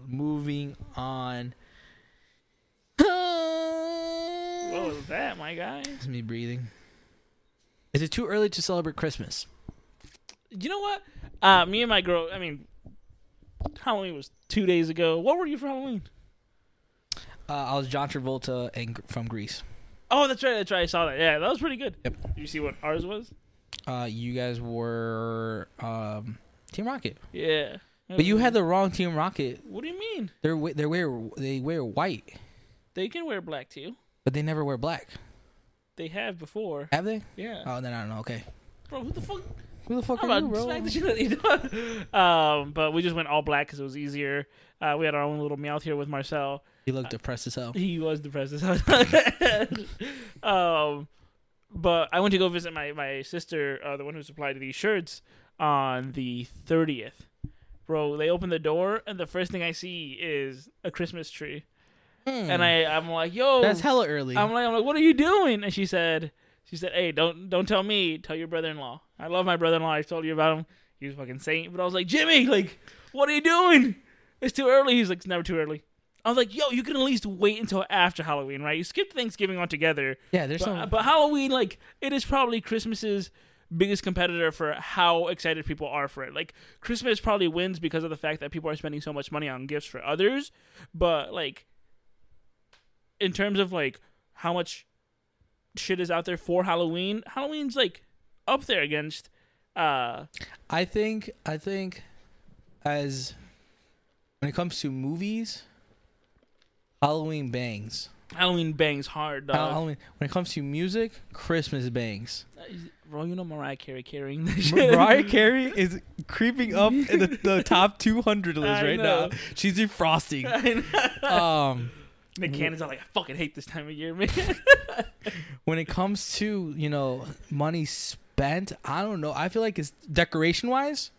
moving on. What was that, my guy? It's me breathing. Is it too early to celebrate Christmas? You know what? Uh, me and my girl. I mean, Halloween was two days ago. What were you for Halloween? Uh, I was John Travolta and from Grease. Oh, that's right. That's right. I saw that. Yeah, that was pretty good. Yep. Did you see what ours was? Uh, you guys were um, Team Rocket, Yeah. but you had the wrong Team Rocket. What do you mean? They're they wear they wear white, They can wear black too. but they never wear black. They have before. Have they? Yeah. Oh, then I don't know. Okay, Bro, who the fuck? who the fuck are you, about bro? smack the shit out of you. um, but we just went all black because it was easier. Uh, we had our own little meowth here with Marcel. You looked depressed as hell. He was depressed as hell. um, but I went to go visit my my sister, uh, the one who supplied these shirts, on the thirtieth. Bro, they open the door and the first thing I see is a Christmas tree, and I I'm like, yo, Hmm. That's hella early. I'm like, I'm like, what are you doing? And she said, she said, hey, don't don't tell me, tell your brother-in-law. I love my brother-in-law. I told you about him. He was fucking saint. But I was like, Jimmy, like, what are you doing? It's too early. He's like, it's never too early. I was like, yo, you can at least wait until after Halloween, right? You skip Thanksgiving altogether. yeah, there's But, some. but Halloween, like, it is probably Christmas's biggest competitor for how excited people are for it. Like, Christmas probably wins because of the fact that people are spending so much money on gifts for others. But, like, in terms of, like, how much shit is out there for Halloween, Halloween's, like, up there against, uh, I think I think as when it comes to movies, Halloween bangs. Halloween bangs hard, dog. Halloween when it comes to music, Christmas bangs. Bro, you know Mariah Carey carrying this shit. Mariah Carey is creeping up in the, the top 200 list I right know. now. She's defrosting. Um, Nick Cannon's all like, I fucking hate this time of year, man. when it comes to you know money spent, I don't know. I feel like it's decoration wise.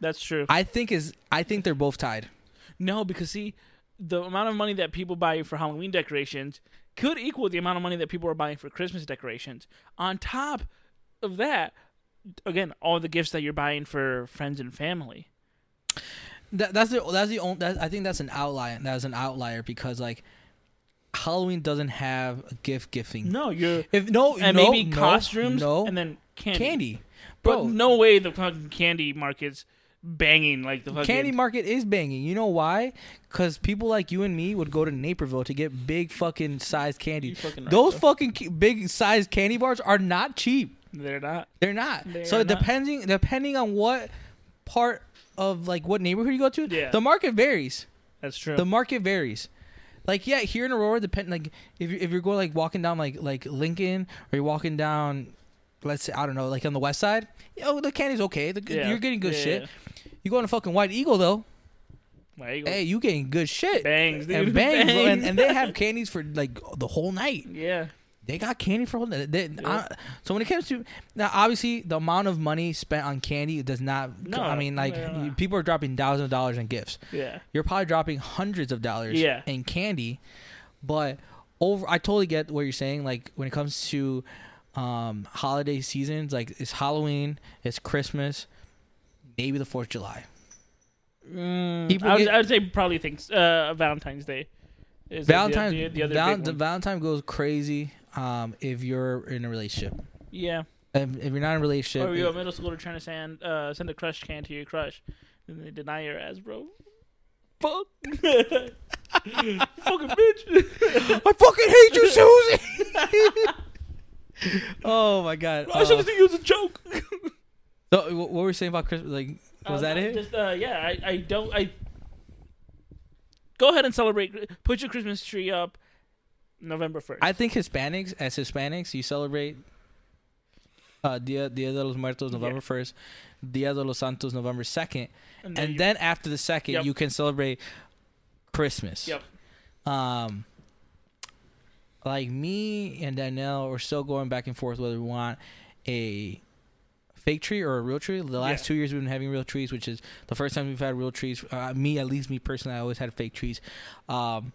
That's true. I think is I think they're both tied. No, because see, the amount of money that people buy for Halloween decorations could equal the amount of money that people are buying for Christmas decorations. On top of that, again, all the gifts that you're buying for friends and family. That, that's the that's the only. That, I think that's an outlier. That's an outlier because like Halloween doesn't have a gift gifting. No, you're If no, and no, maybe no, costumes, No, and then candy. candy, But bro. no way the fucking candy market's banging like the fucking Candy market is banging. You know why? Because people like you and me would go to Naperville to get big fucking sized candy. Fucking right, Those fucking ki- big sized candy bars are not cheap. They're not. They're not. They so are not. depending depending on what part of like what neighborhood you go to, Yeah. the market varies. That's true. The market varies. Like yeah, here in Aurora, depend like if you if you're going like walking down like like Lincoln or you're walking down, let's say I don't know like on the west side, oh the candy's okay. The, Yeah. You're getting good Yeah, shit. yeah. You go on a fucking White Eagle though, There you go. hey, you getting good shit. bangs, dude. and bang, bro, and, Bangs. and they have candies for like the whole night. yeah. They got candy for whole night. They. I- so when it comes to now, obviously the amount of money spent on candy does not. No, I mean, like no, no. you- people are dropping thousands of dollars in gifts. Yeah. You're probably dropping hundreds of dollars Yeah. in candy, but over. I totally get what you're saying. Like when it comes to um, holiday seasons, like it's Halloween, it's Christmas, maybe the Fourth of July. Mm, I, would, get- I would say probably thinks uh, Valentine's Day. Is the- Valentine, the, the, other Val- the. Valentine goes crazy um, if you're in a relationship. yeah. If, if you're not in a relationship, Or you're a middle schooler trying to send uh, send a crush can to your crush, and they deny your ass, bro. Fuck. fucking bitch. I fucking hate you, Susie. oh my god. I should Uh, have it was a joke. so wh- what were we saying about Christmas? Like, was Uh, that no, it? Just uh, yeah, I, I don't I. Go ahead and celebrate. Put your Christmas tree up, November first. I think Hispanics, as Hispanics, you celebrate uh, Dia Dia de los Muertos November Yeah. first, Dia de los Santos November second, and and then after the second, Yep. you can celebrate Christmas. Yep. Um, like me and Danielle, we're still going back and forth whether we want a fake tree or a real tree. The last Yeah. two years we've been having real trees, which is the first time we've had real trees. Uh, me, at least me personally, I always had fake trees. Um,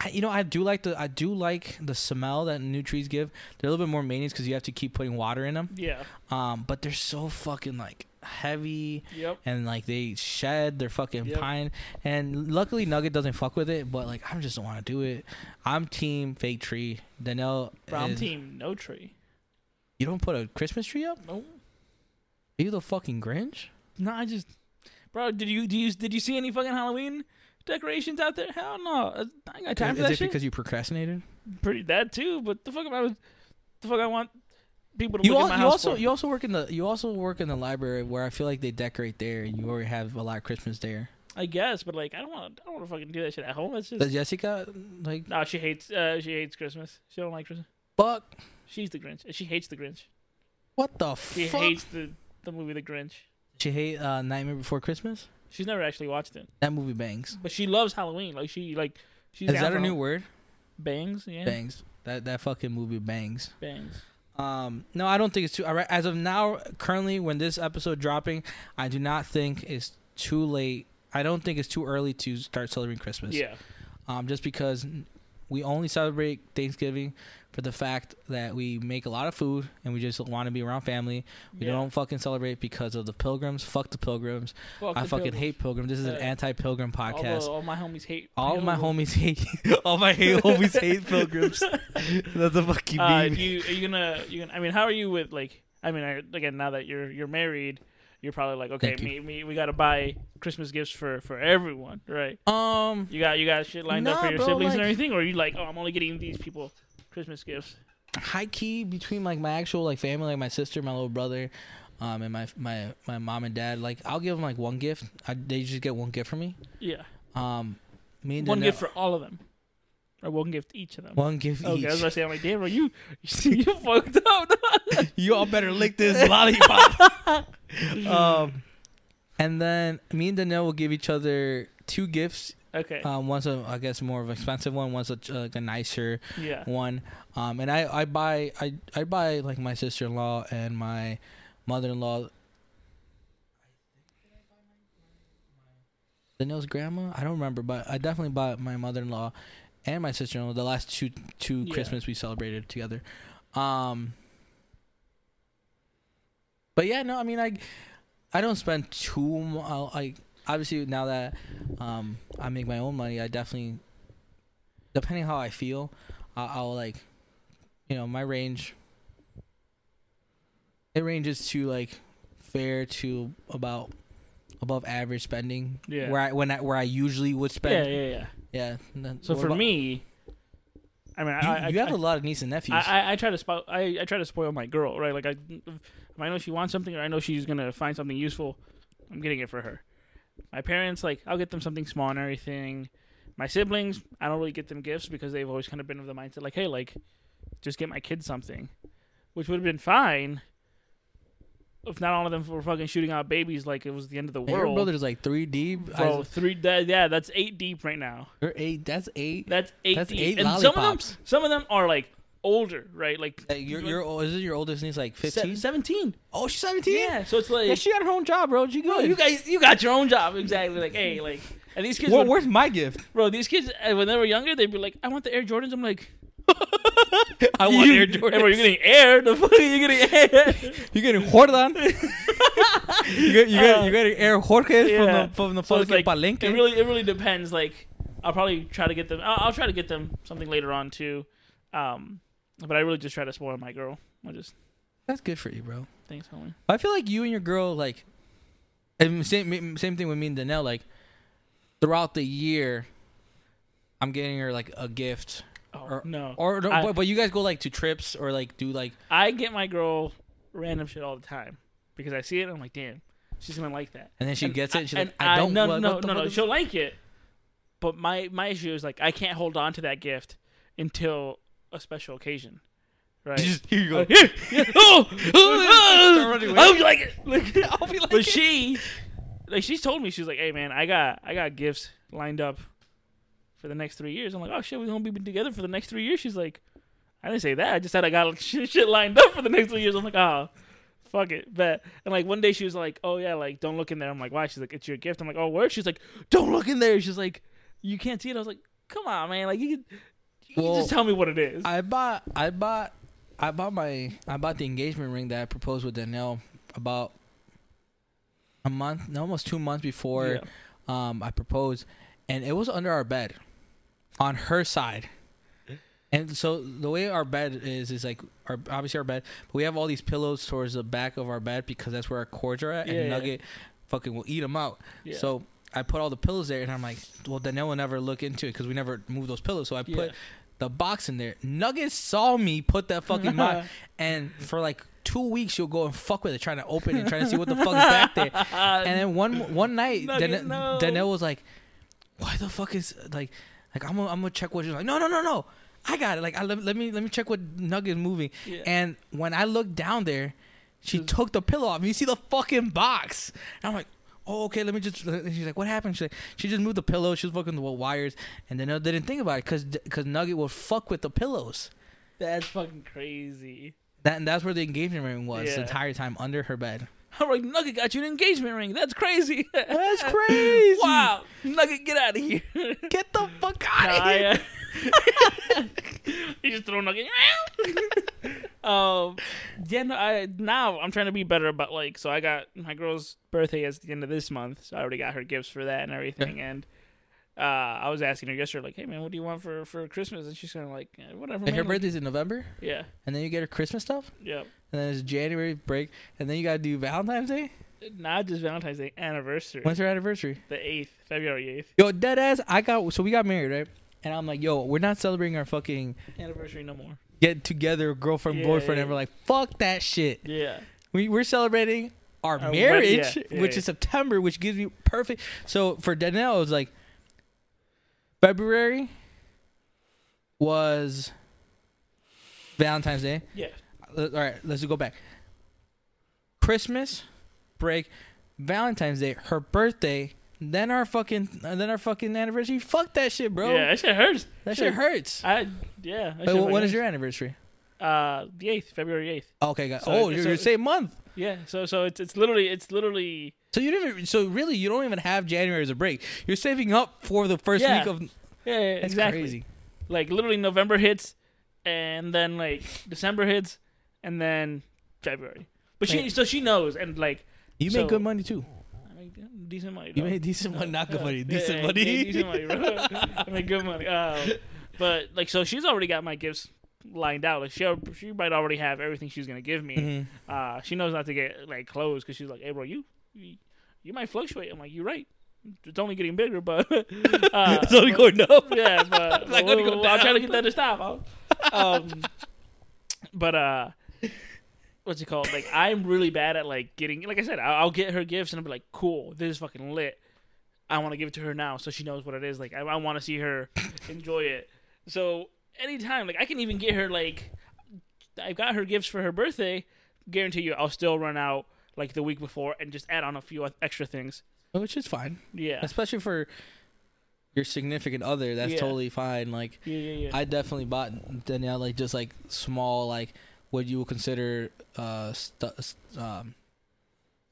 I, you know, I do like the I do like the smell that new trees give. They're a little bit more maintenance because you have to keep putting water in them. Yeah. Um, but they're so fucking like heavy Yep. and like they shed their fucking Yep. pine. And luckily Nugget doesn't fuck with it, but like I just don't want to do it. I'm team fake tree. Danielle, Brown is- team, no tree. You don't put a Christmas tree up? No. Are you the fucking Grinch? No, I just, bro. Did you do you did you see any fucking Halloween decorations out there? Hell no. I got time is for that it shit. because you procrastinated? Pretty that too, but the fuck am I? The fuck I want people to You, al- you house also for? you also work in the you also work in the library where I feel like they decorate there and you already have a lot of Christmas there. I guess, but like I don't want I don't want to fucking do that shit at home. It's just Does Jessica like no. She hates uh she hates Christmas. She don't like Christmas. fuck? She's the Grinch. She hates the Grinch. What the She fuck? She hates the the movie The Grinch. she hate uh, Nightmare Before Christmas. She's never actually watched it, That movie bangs. but she loves Halloween. Like she like she's Is that a new word? bangs? Yeah, Bangs. That that fucking movie bangs. bangs. Um, no, I don't think it's too. As of now, currently, when this episode dropping, I do not think it's too late. I don't think it's too early to start celebrating Christmas. Yeah, Um, just because we only celebrate Thanksgiving for the fact that we make a lot of food and we just want to be around family. We yeah. don't fucking celebrate because of the pilgrims. Fuck the pilgrims. Fuck I the fucking pilgrims. hate pilgrims. This is an Uh, anti-pilgrim All, podcast. the, all my homies hate. All my homies hate. all my hate homies hate pilgrims. That's a fucking Uh, meme. you are you gonna you gonna? I mean, how are you with like? I mean, I, again, now that you're you're married, you're probably like, okay, me, me, we gotta buy Christmas gifts for for everyone, right? um, You got you got shit lined up for your bro, siblings and everything, or you like, oh, I'm only getting these people Christmas gifts. high key between like my actual like family, like my sister, my little brother, um, and my my my mom and dad. Like I'll give them like one gift. I, they just get one gift from me. Yeah, Um, me and one gift for all of them, or one gift each of them. one gift Okay, each. I was to say, I'm like, damn, bro, you you fucked up. you all better lick this lollipop. um, and then me and Danielle will give each other two gifts. Okay, Um, one's a I guess more of an expensive one. One's a, like a nicer yeah, one. Um, and I I buy I I buy like my sister in law and my mother in law. Danielle's grandma, I don't remember, but I definitely bought my mother in law and my sister in law the last two two Yeah. Christmas we celebrated together. Um, but yeah, no, I mean I I don't spend too much. Like obviously now that um I make my own money, I definitely depending how I feel, I'll, I'll like you know my range it ranges to like fair to about above average spending. Yeah. Where I when I where I usually would spend. yeah, yeah. Yeah. then- So for about- me, I mean, you, I, I, have I, a lot of nieces and nephews. I, I, I try to spoil. I, I try to spoil my girl, right? Like I, if I know she wants something, or I know she's gonna find something useful, I'm getting it for her. My parents, like, I'll get them something small and everything. My siblings, I don't really get them gifts because they've always kind of been of the mindset, like, hey, like, just get my kids something, which would have been fine if not all of them were fucking shooting out babies like it was the end of the world. your brother's like three deep. Bro, three. That, yeah, that's eight deep right now. you're eight. That's eight. That's eight That's deep. eight and some of them, some of them are like older, right? Like Uh, your your is it your oldest niece like se- fifteen? seventeen. Oh, she's seventeen. Yeah, so it's like, Yeah, she got her own job, bro. She bro, you guys, you got your own job exactly. Like, hey, like, and these kids, Where- would- where's my gift? bro, these kids uh, when they were younger, they'd be like, I want the Air Jordans. I'm like, I want you, Air Hey, bro, Jordans. you're getting air. The fuck, are you're getting air. You're getting Jordan. you get you get Uh, you getting Air Jorge yeah. from the from the So fucking like, Palenque. it really, it really depends. Like, I'll probably try to get them. I'll, I'll try to get them something later on too. Um, but I really just try to spoil my girl. I just That's good for you, bro. thanks, homie. I feel like you and your girl like, and same same thing with me and Danielle. Like, throughout the year, I'm getting her like a gift, Oh Or- no, or no, I- but, but you guys go like to trips or like do like I get my girl random shit all the time because I see it. and I'm like, damn, she's gonna like that. and then she gets it. And she's like, I don't. No, what- no, what the no, no. is- She'll like it, but my my issue is like I can't hold on to that gift until a special occasion, right? Just- here you Uh, go. here, here, oh, oh, Start. I hope you like it. Like, I'll be like, but she, like, she's told me she's like, hey man, I got I got gifts lined up for the next three years. I'm like, oh shit, we're gonna be together for the next three years. She's like, I didn't say that. I just said I got shit, shit lined up for the next three years. I'm like, oh, fuck it, bet. And like one day she was like, oh yeah, like don't look in there. I'm like, why? She's like, it's your gift. I'm like, oh where? She's like, don't look in there. She's like, you can't see it. I was like, come on, man, like you can, you can Well, just tell me what it is. I bought I bought I bought my I bought the engagement ring that I proposed with Danielle about a month, no, almost two months before Yeah. um I proposed, and it was under our bed, on her side. And so the way our bed is is like our obviously our bed, but we have all these pillows towards the back of our bed because that's where our cords are at, Yeah, and yeah. Nugget fucking will eat them out. So I put all the pillows there, and I'm like, well, Danielle will never look into it because we never move those pillows. So I put the box in there. Nugget saw me put that fucking box, and for like two weeks she'll go and fuck with it, trying to open it, trying to see what the fuck is back there. And then one one night, Dan- no. Danielle was like, "Why the fuck is like like I'm gonna, I'm gonna check what she's like." No, no, no, no. I got it. Like, I, let, let me let me check what Nugget is moving. Yeah. And when I looked down there, she took the pillow off. You see the fucking box. And I'm like, oh, okay, let me just. And she's like, what happened? She's like, she just moved the pillow. She was fucking the wires. And then I didn't think about it because because Nugget will fuck with the pillows. That's fucking crazy. That and that's where the engagement ring was the entire time under her bed. I'm like, Nugget got you an engagement ring. That's crazy. That's crazy. wow. Nugget, get out of here. Get the fuck out Nah, of here. I, uh, you just throw Nugget. um, yeah, no, I now I'm trying to be better about like. So I got my girl's birthday is the end of this month, so I already got her gifts for that and everything. And uh, I was asking her yesterday, like, hey man, what do you want for for Christmas? And she's kind of like, eh, whatever. And man. her Like, birthday's in November, yeah, and then you get her Christmas stuff, Yep. and then it's January break, and then you gotta do Valentine's Day. Not just Valentine's Day anniversary. When's her anniversary? the eighth, February eighth. Yo, dead ass. I got so we got married, right? And I'm like, yo, we're not celebrating our fucking Anniversary no more. Get together, girlfriend, Yeah, boyfriend, yeah. and we're like, fuck that shit. Yeah. We we're celebrating our wed- marriage, yeah, which is September, which gives me perfect. So for Danielle, it was like February was Valentine's Day. Yeah. All right, let's go back. Christmas break, Valentine's Day, her birthday, then our fucking, then our fucking anniversary. Fuck that shit, bro. Yeah, that shit hurts. that shit hurts. I yeah. Wait, when fucking is your anniversary? Uh, the eighth, February eighth. Okay, got. So- oh, you're, so- you're same month. Yeah. So so it's it's literally it's literally So you didn't. So really, you don't even have January as a break. You're saving up for the first Yeah. week of. yeah, yeah exactly. crazy. Like literally November hits, and then like December hits, and then February. But she so she knows and like You So- make good money too. Decent money. You made decent money, not good money, decent yeah, money. yeah, decent money, bro. I make good money. Um, but like, so she's already got my gifts lined out. Like she she might already have everything she's gonna give me. Mhm. Uh, she knows not to get like clothes because she's like, "Hey, bro, you, you you might fluctuate." I'm like, "You're right. It's only getting bigger, but uh, it's only going up. yeah, but, gonna go I'm trying to get that to stop. Um, but uh, what's it called? Like, I'm really bad at like getting. Like I said, I'll, I'll get her gifts and I'll be like, "Cool, this is fucking lit." I want to give it to her now so she knows what it is. Like, I, I want to see her enjoy it. So anytime, like, I can even get her like, I've got her gifts for her birthday. Guarantee you, I'll still run out like the week before and just add on a few extra things. Which is fine, Yeah, especially for your significant other. That's Yeah. totally fine. Like yeah, yeah, yeah. I definitely bought Danielle like just like small like what you would consider uh stu- um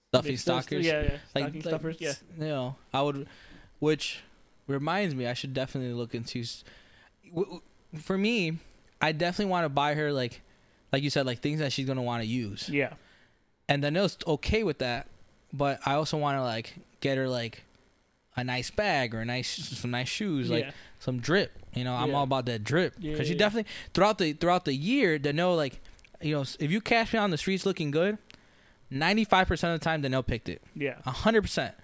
stuffy Big stuff- stockers. Yeah, yeah. like, Stocking like, stuffers. Yeah. You know, I would, which reminds me, I should definitely look into. s- w- w- For me, I definitely want to buy her like, like you said, like things that she's gonna want to use, Yeah. and Danielle's okay with that. But I also want to like get her like a nice bag or a nice some nice shoes, like yeah. some drip. You know, I'm Yeah. all about that drip because yeah, she definitely throughout the throughout the year to know like, you know, if you catch me on the streets looking good, ninety five percent of the time Danielle picked it, Yeah. hundred percent.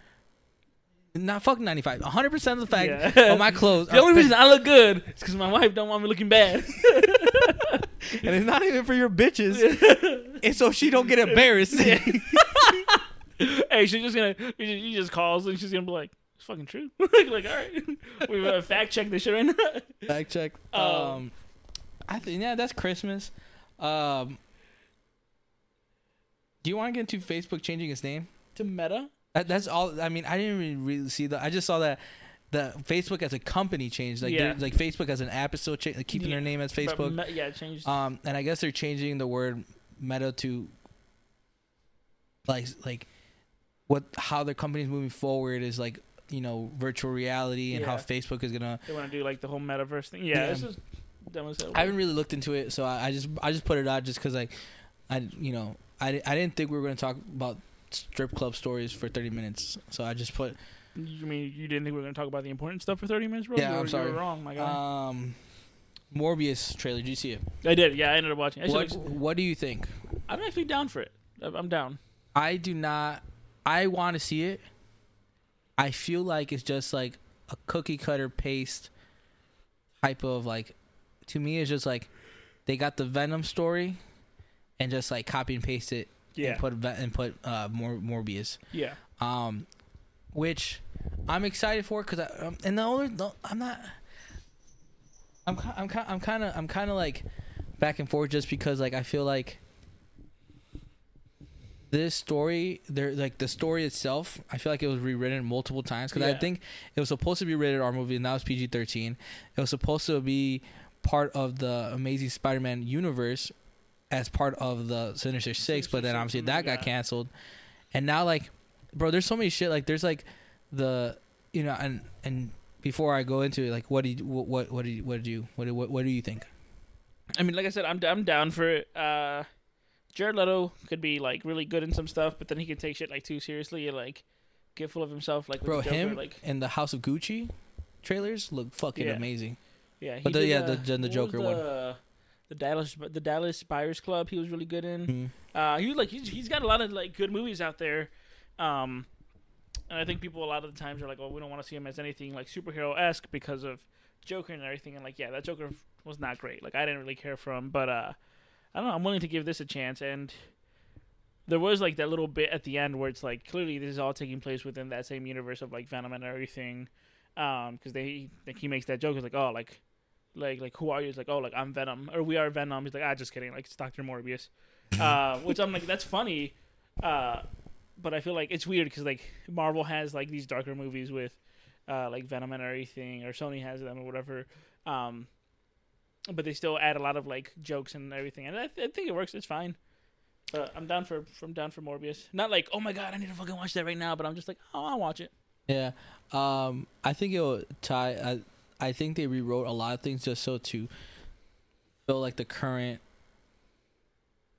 Not fucking 95. 100% of the fact Yeah. of my clothes. The only reason I look good is because my wife don't want me looking bad. and it's not even for your bitches. And so she don't get embarrassed. hey, she's just gonna. She just, she just calls and she's gonna be like, "It's fucking true." like, like, all right, we uh, fact check this shit right now. Fact check. Um, Um, I think yeah, that's Christmas. Um, do you want to get into Facebook changing its name? to Meta. That, that's all. I mean, I didn't really, really see that. I just saw that the Facebook as a company changed. Like, Yeah. like Facebook as an app is still cha- like, keeping their name as Facebook. Me- yeah, it changed. Um, and I guess they're changing the word Meta to like like what how their company's moving forward is like you know virtual reality and how Facebook is gonna. they want to do like the whole metaverse thing. Yeah, Yeah. this dumb. I haven't really looked into it, so I, I just I just put it out just because like I you know I, I didn't think we were gonna talk about strip club stories for 30 minutes, so I just put You mean you didn't think we were gonna talk about the important stuff for thirty minutes, bro? Yeah, you I'm sorry. wrong, my guy. um Morbius trailer. Did you see it? I did. Yeah, I ended up watching. What what do you think? I'm actually down for it. I'm down. I do not. I want to see it. I feel like it's just like a cookie cutter paste type of like. To me, is just like they got the Venom story, and just like copy and paste it Yeah, and put and put uh more Morbius. yeah. Um, which I'm excited for because I um, and the only the, I'm not. I'm I'm I'm kind of I'm kind of like back and forth just because like I feel like this story there like the story itself I feel like it was rewritten multiple times because I think it was supposed to be rated R movie and that was PG-13. It was supposed to be part of the Amazing Spider-Man universe as part of the Sinister Six, but then obviously mm, that got canceled. And now like, bro, there's so many shit. Like there's like the you know and and before I go into it, like what do you what what what do you what do you what do, what, what do you think? I mean, like I said, I'm I'm down for it. Uh, Jared Leto could be like really good in some stuff, but then he could take shit like too seriously and like get full of himself. Like Bro, Joker, him like and the House of Gucci trailers look fucking Yeah. amazing. Yeah, he but the- did, yeah, uh, the- the what was Joker one. the, The Dallas the Dallas Buyers Club, he was really good in. Mhm. Uh, he was like he's, he's got a lot of like good movies out there. Um, and I think people a lot of the times are like, oh, we don't want to see him as anything like superhero esque because of Joker and everything. And like, yeah, that Joker was not great. Like, I didn't really care for him, but uh, I don't know. I'm willing to give this a chance. And there was like that little bit at the end where it's like clearly this is all taking place within that same universe of like Venom and everything. Um, because they like he makes that joke. It's like, oh, like. Like like who are you? It's like oh like I'm Venom or we are Venom. He's like ah just kidding like it's Doctor Morbius, uh, which I'm like that's funny, uh, but I feel like it's weird because like Marvel has like these darker movies with uh, like Venom and everything, or Sony has them or whatever. Um, but they still add a lot of like jokes and everything, and I, th- I think it works. It's fine. But I'm down for from down for Morbius. Not like oh my god, I need to fucking watch that right now. But I'm just like oh I'll watch it. Yeah. Um, I think it'll tie. I, I think they rewrote a lot of things just so to feel like the current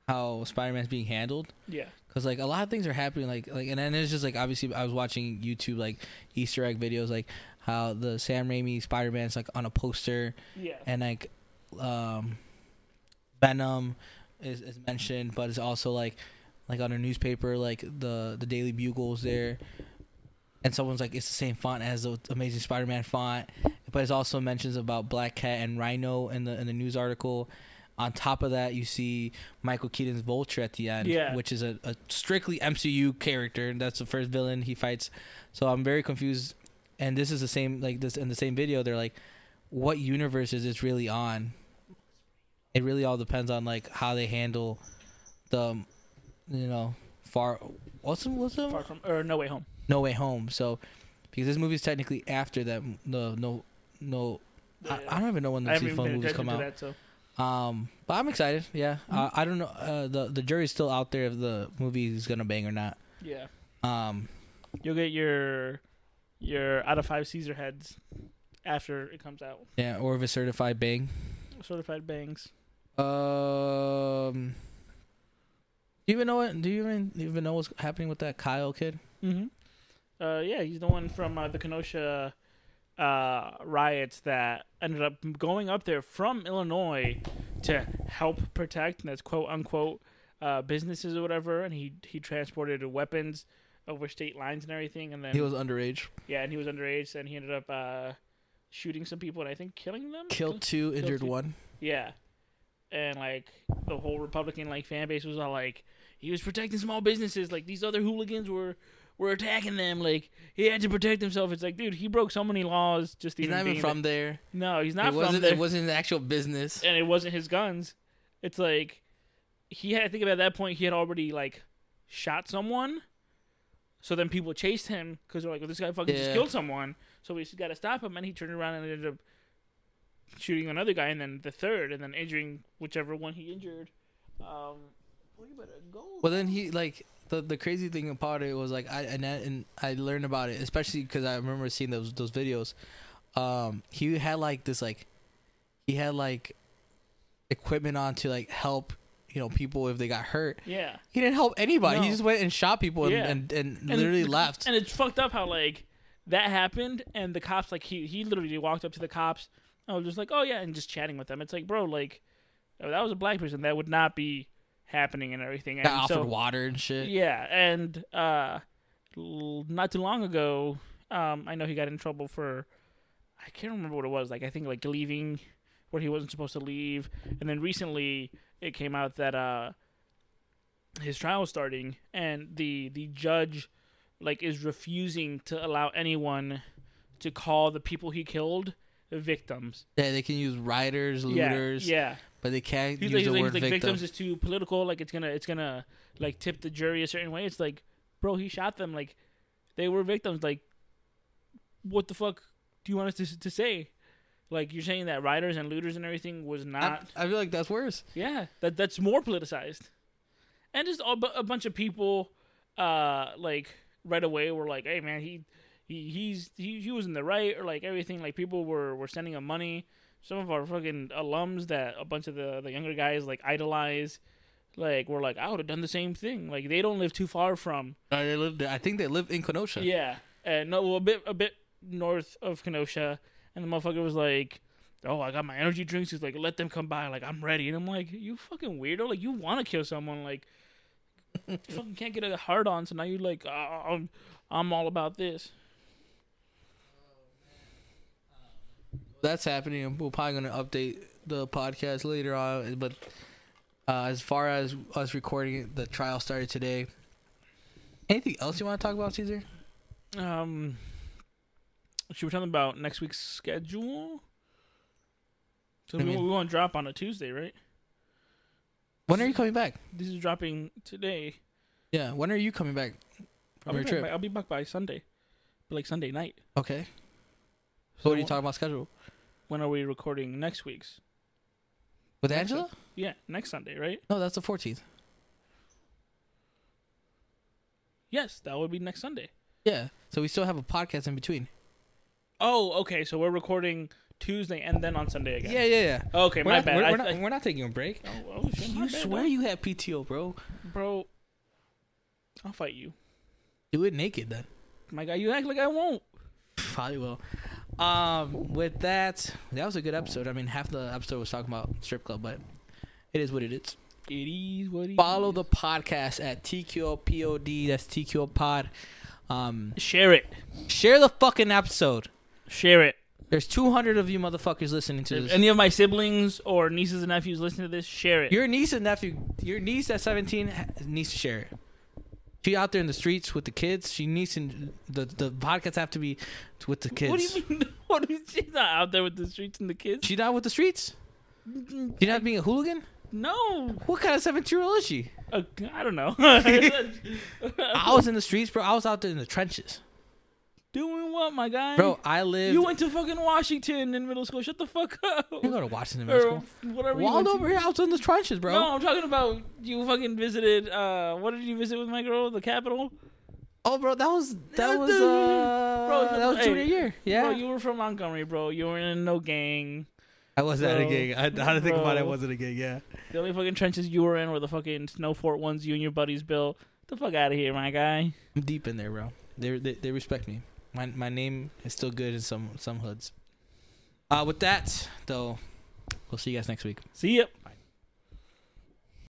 how Spider-Man's being handled. Yeah. Cause like a lot of things are happening, like like, and then it's just like obviously I was watching YouTube like Easter egg videos, like how the Sam Raimi Spider Man's like on a poster, Yeah. and like, um, Venom is, is mentioned, but it's also like like on a newspaper, like the the Daily Bugle's there, and someone's like it's the same font as the Amazing Spider-Man font, but it also mentions about Black Cat and Rhino in the in the news article. On top of that, you see Michael Keaton's Vulture at the end, Yeah. which is a, a strictly MCU character. And that's the first villain he fights. So I'm very confused. And this is the same like this in the same video. They're like, what universe is this really on? It really all depends on like how they handle the, you know, far. What's the, what's the Far from or No Way Home. No Way Home? So because this movie is technically after that. The no no. I, I don't even know when the haven't even movies come out. that. So Um, but I'm excited. Yeah, uh, I don't know. Uh, the the jury's still out there if the movie is gonna bang or not. yeah, Um, you'll get your your out of five Caesar heads after it comes out. yeah, or if it's certified bang. Certified bangs. Um, do you even know what? Do you even even know what's happening with that Kyle kid? Mm-hmm. Uh, yeah, he's the one from uh, the Kenosha uh, riots that ended up going up there from Illinois to help protect, and that's quote unquote uh, businesses or whatever. And he he transported weapons over state lines and everything. And then He was underage. yeah, and he was underage, and he ended up uh, shooting some people and I think killing them. Killed two, injured two. one. Yeah. And like the whole Republican like fan base was all like he was protecting small businesses, like these other hooligans were were attacking them, like he had to protect himself. It's like, dude, he broke so many laws just He's even not even from there. there. No, he's not it wasn't. there. It wasn't an actual business. and it wasn't his guns. It's like he had I think at that point he had already like shot someone. So then people chased him because they're like, well, this guy fucking just killed someone. So we just got to stop him. And he turned around and ended up shooting another guy and then the third and then injuring whichever one he injured. Um, well, you better go. Well, then he like the the crazy thing about it was like I and I, and I learned about it especially because I remember seeing those those videos. Um, he had like this like he had like equipment on to like help you know people if they got hurt. Yeah. He didn't help anybody. He just went and shot people and Yeah. and, and, And- literally left. And it's fucked up how like that happened and the cops like he he literally walked up to the cops I was just like, "Oh yeah," and just chatting with them. It's like, "Bro, like that was a black person that would not be happening and everything." And offered so, water and shit. Yeah, and uh l- not too long ago, um I know he got in trouble for I can't remember what it was. Like I think like leaving where he wasn't supposed to leave. And then recently it came out that uh his trial was starting and the the judge like is refusing to allow anyone to call the people he killed victims. Yeah, they can use rioters, looters, Yeah, yeah. But they can't He's use like, the like, word like victim. victims is too political. Like it's gonna it's gonna like tip the jury a certain way. It's like, bro, he shot them. Like they were victims. Like what the fuck do you want us to to say? Like you're saying that rioters and looters and everything was not. I feel like that's worse. Yeah, that that's more politicized, and just a, a bunch of people, uh, like right away were like, "Hey, man, he, he, he's he, he was in the right," or like everything. Like people were were sending him money. Some of our fucking alums that a bunch of the the younger guys like idolize, like we're like, I would have done the same thing. Like they don't live too far from. Uh, they live. I think they live in Kenosha. Yeah, and no, well, a bit a bit north of Kenosha, and the motherfucker was like, "Oh, I got my energy drinks." He's like, "Let them come by." Like I'm ready, and I'm like, "You fucking weirdo! Like you want to kill someone? Like you fucking can't get a hard on, so now you're like, uh, I'm I'm all about this." That's happening. and We're probably gonna update the podcast later on. But uh, as far as us recording it, the trial started today. Anything else you want to talk about, Caesar? Um, should we tell them about next week's schedule? So I mean- we want to drop on a Tuesday, right? When are you coming back? This is dropping today. Yeah, when are you coming back I'll from be, your trip? by, I'll be back by Sunday, but like Sunday night. Okay. So what are you talking about schedule When are we recording next week's? with Next Angela? Yeah, next Sunday, right? No, that's the 14th. Yes, that would be next Sunday. Yeah. So we still have a podcast in between. Oh, okay. So we're recording Tuesday and then on Sunday again. Yeah, yeah, yeah. Okay, We're my not, bad. We're, I- we're not, I- we're not taking a break. oh, oh, shit, You swear you have PTO, bro. bro. I'll fight you, Do it naked then. my guy. You act like I won't. Probably will. Um, with that, that was a good episode. I mean, half the episode was talking about strip club, but It is what it is. It is what it Follow is. the podcast at TQLPOD. That's TQL Pod. Um, Share it. share the fucking episode. Share it. There's 200 of you motherfuckers listening to If this. any of my siblings or nieces and nephews listen to this, share it. Your niece and nephew, your niece at 17 ha- needs to share it. She out there in the streets with the kids. She needs to, the the podcasts have to be with the kids. What do you mean? What do you, she's not out there with the streets and the kids? She not with the streets. She not being a hooligan. no. What kind of 17 year old is she? Uh, I don't know. I was in the streets, bro. I was out there in the trenches, Doing what, my guy? bro. I live. you went to fucking Washington in middle school. Shut the fuck up. You go to Washington Middle Or School. whatever. you went Waldo to. over here, I was in the trenches, bro. No, I'm talking about you fucking visited. Uh, what did you visit with my girl? The Capitol. Oh, bro, that was that was uh, Bro, that was hey, junior year. Yeah, Bro, you were from Montgomery, bro. You were in no gang. I was at a gig. I, I didn't think about it. I wasn't a gig. Yeah. The only fucking trenches you were in were the fucking snow fort ones you and your buddies built. Get the fuck out of here, my guy. I'm deep in there, bro. They they, they respect me. My my name is still good in some some hoods. Uh, with that though, we'll see you guys next week. See ya.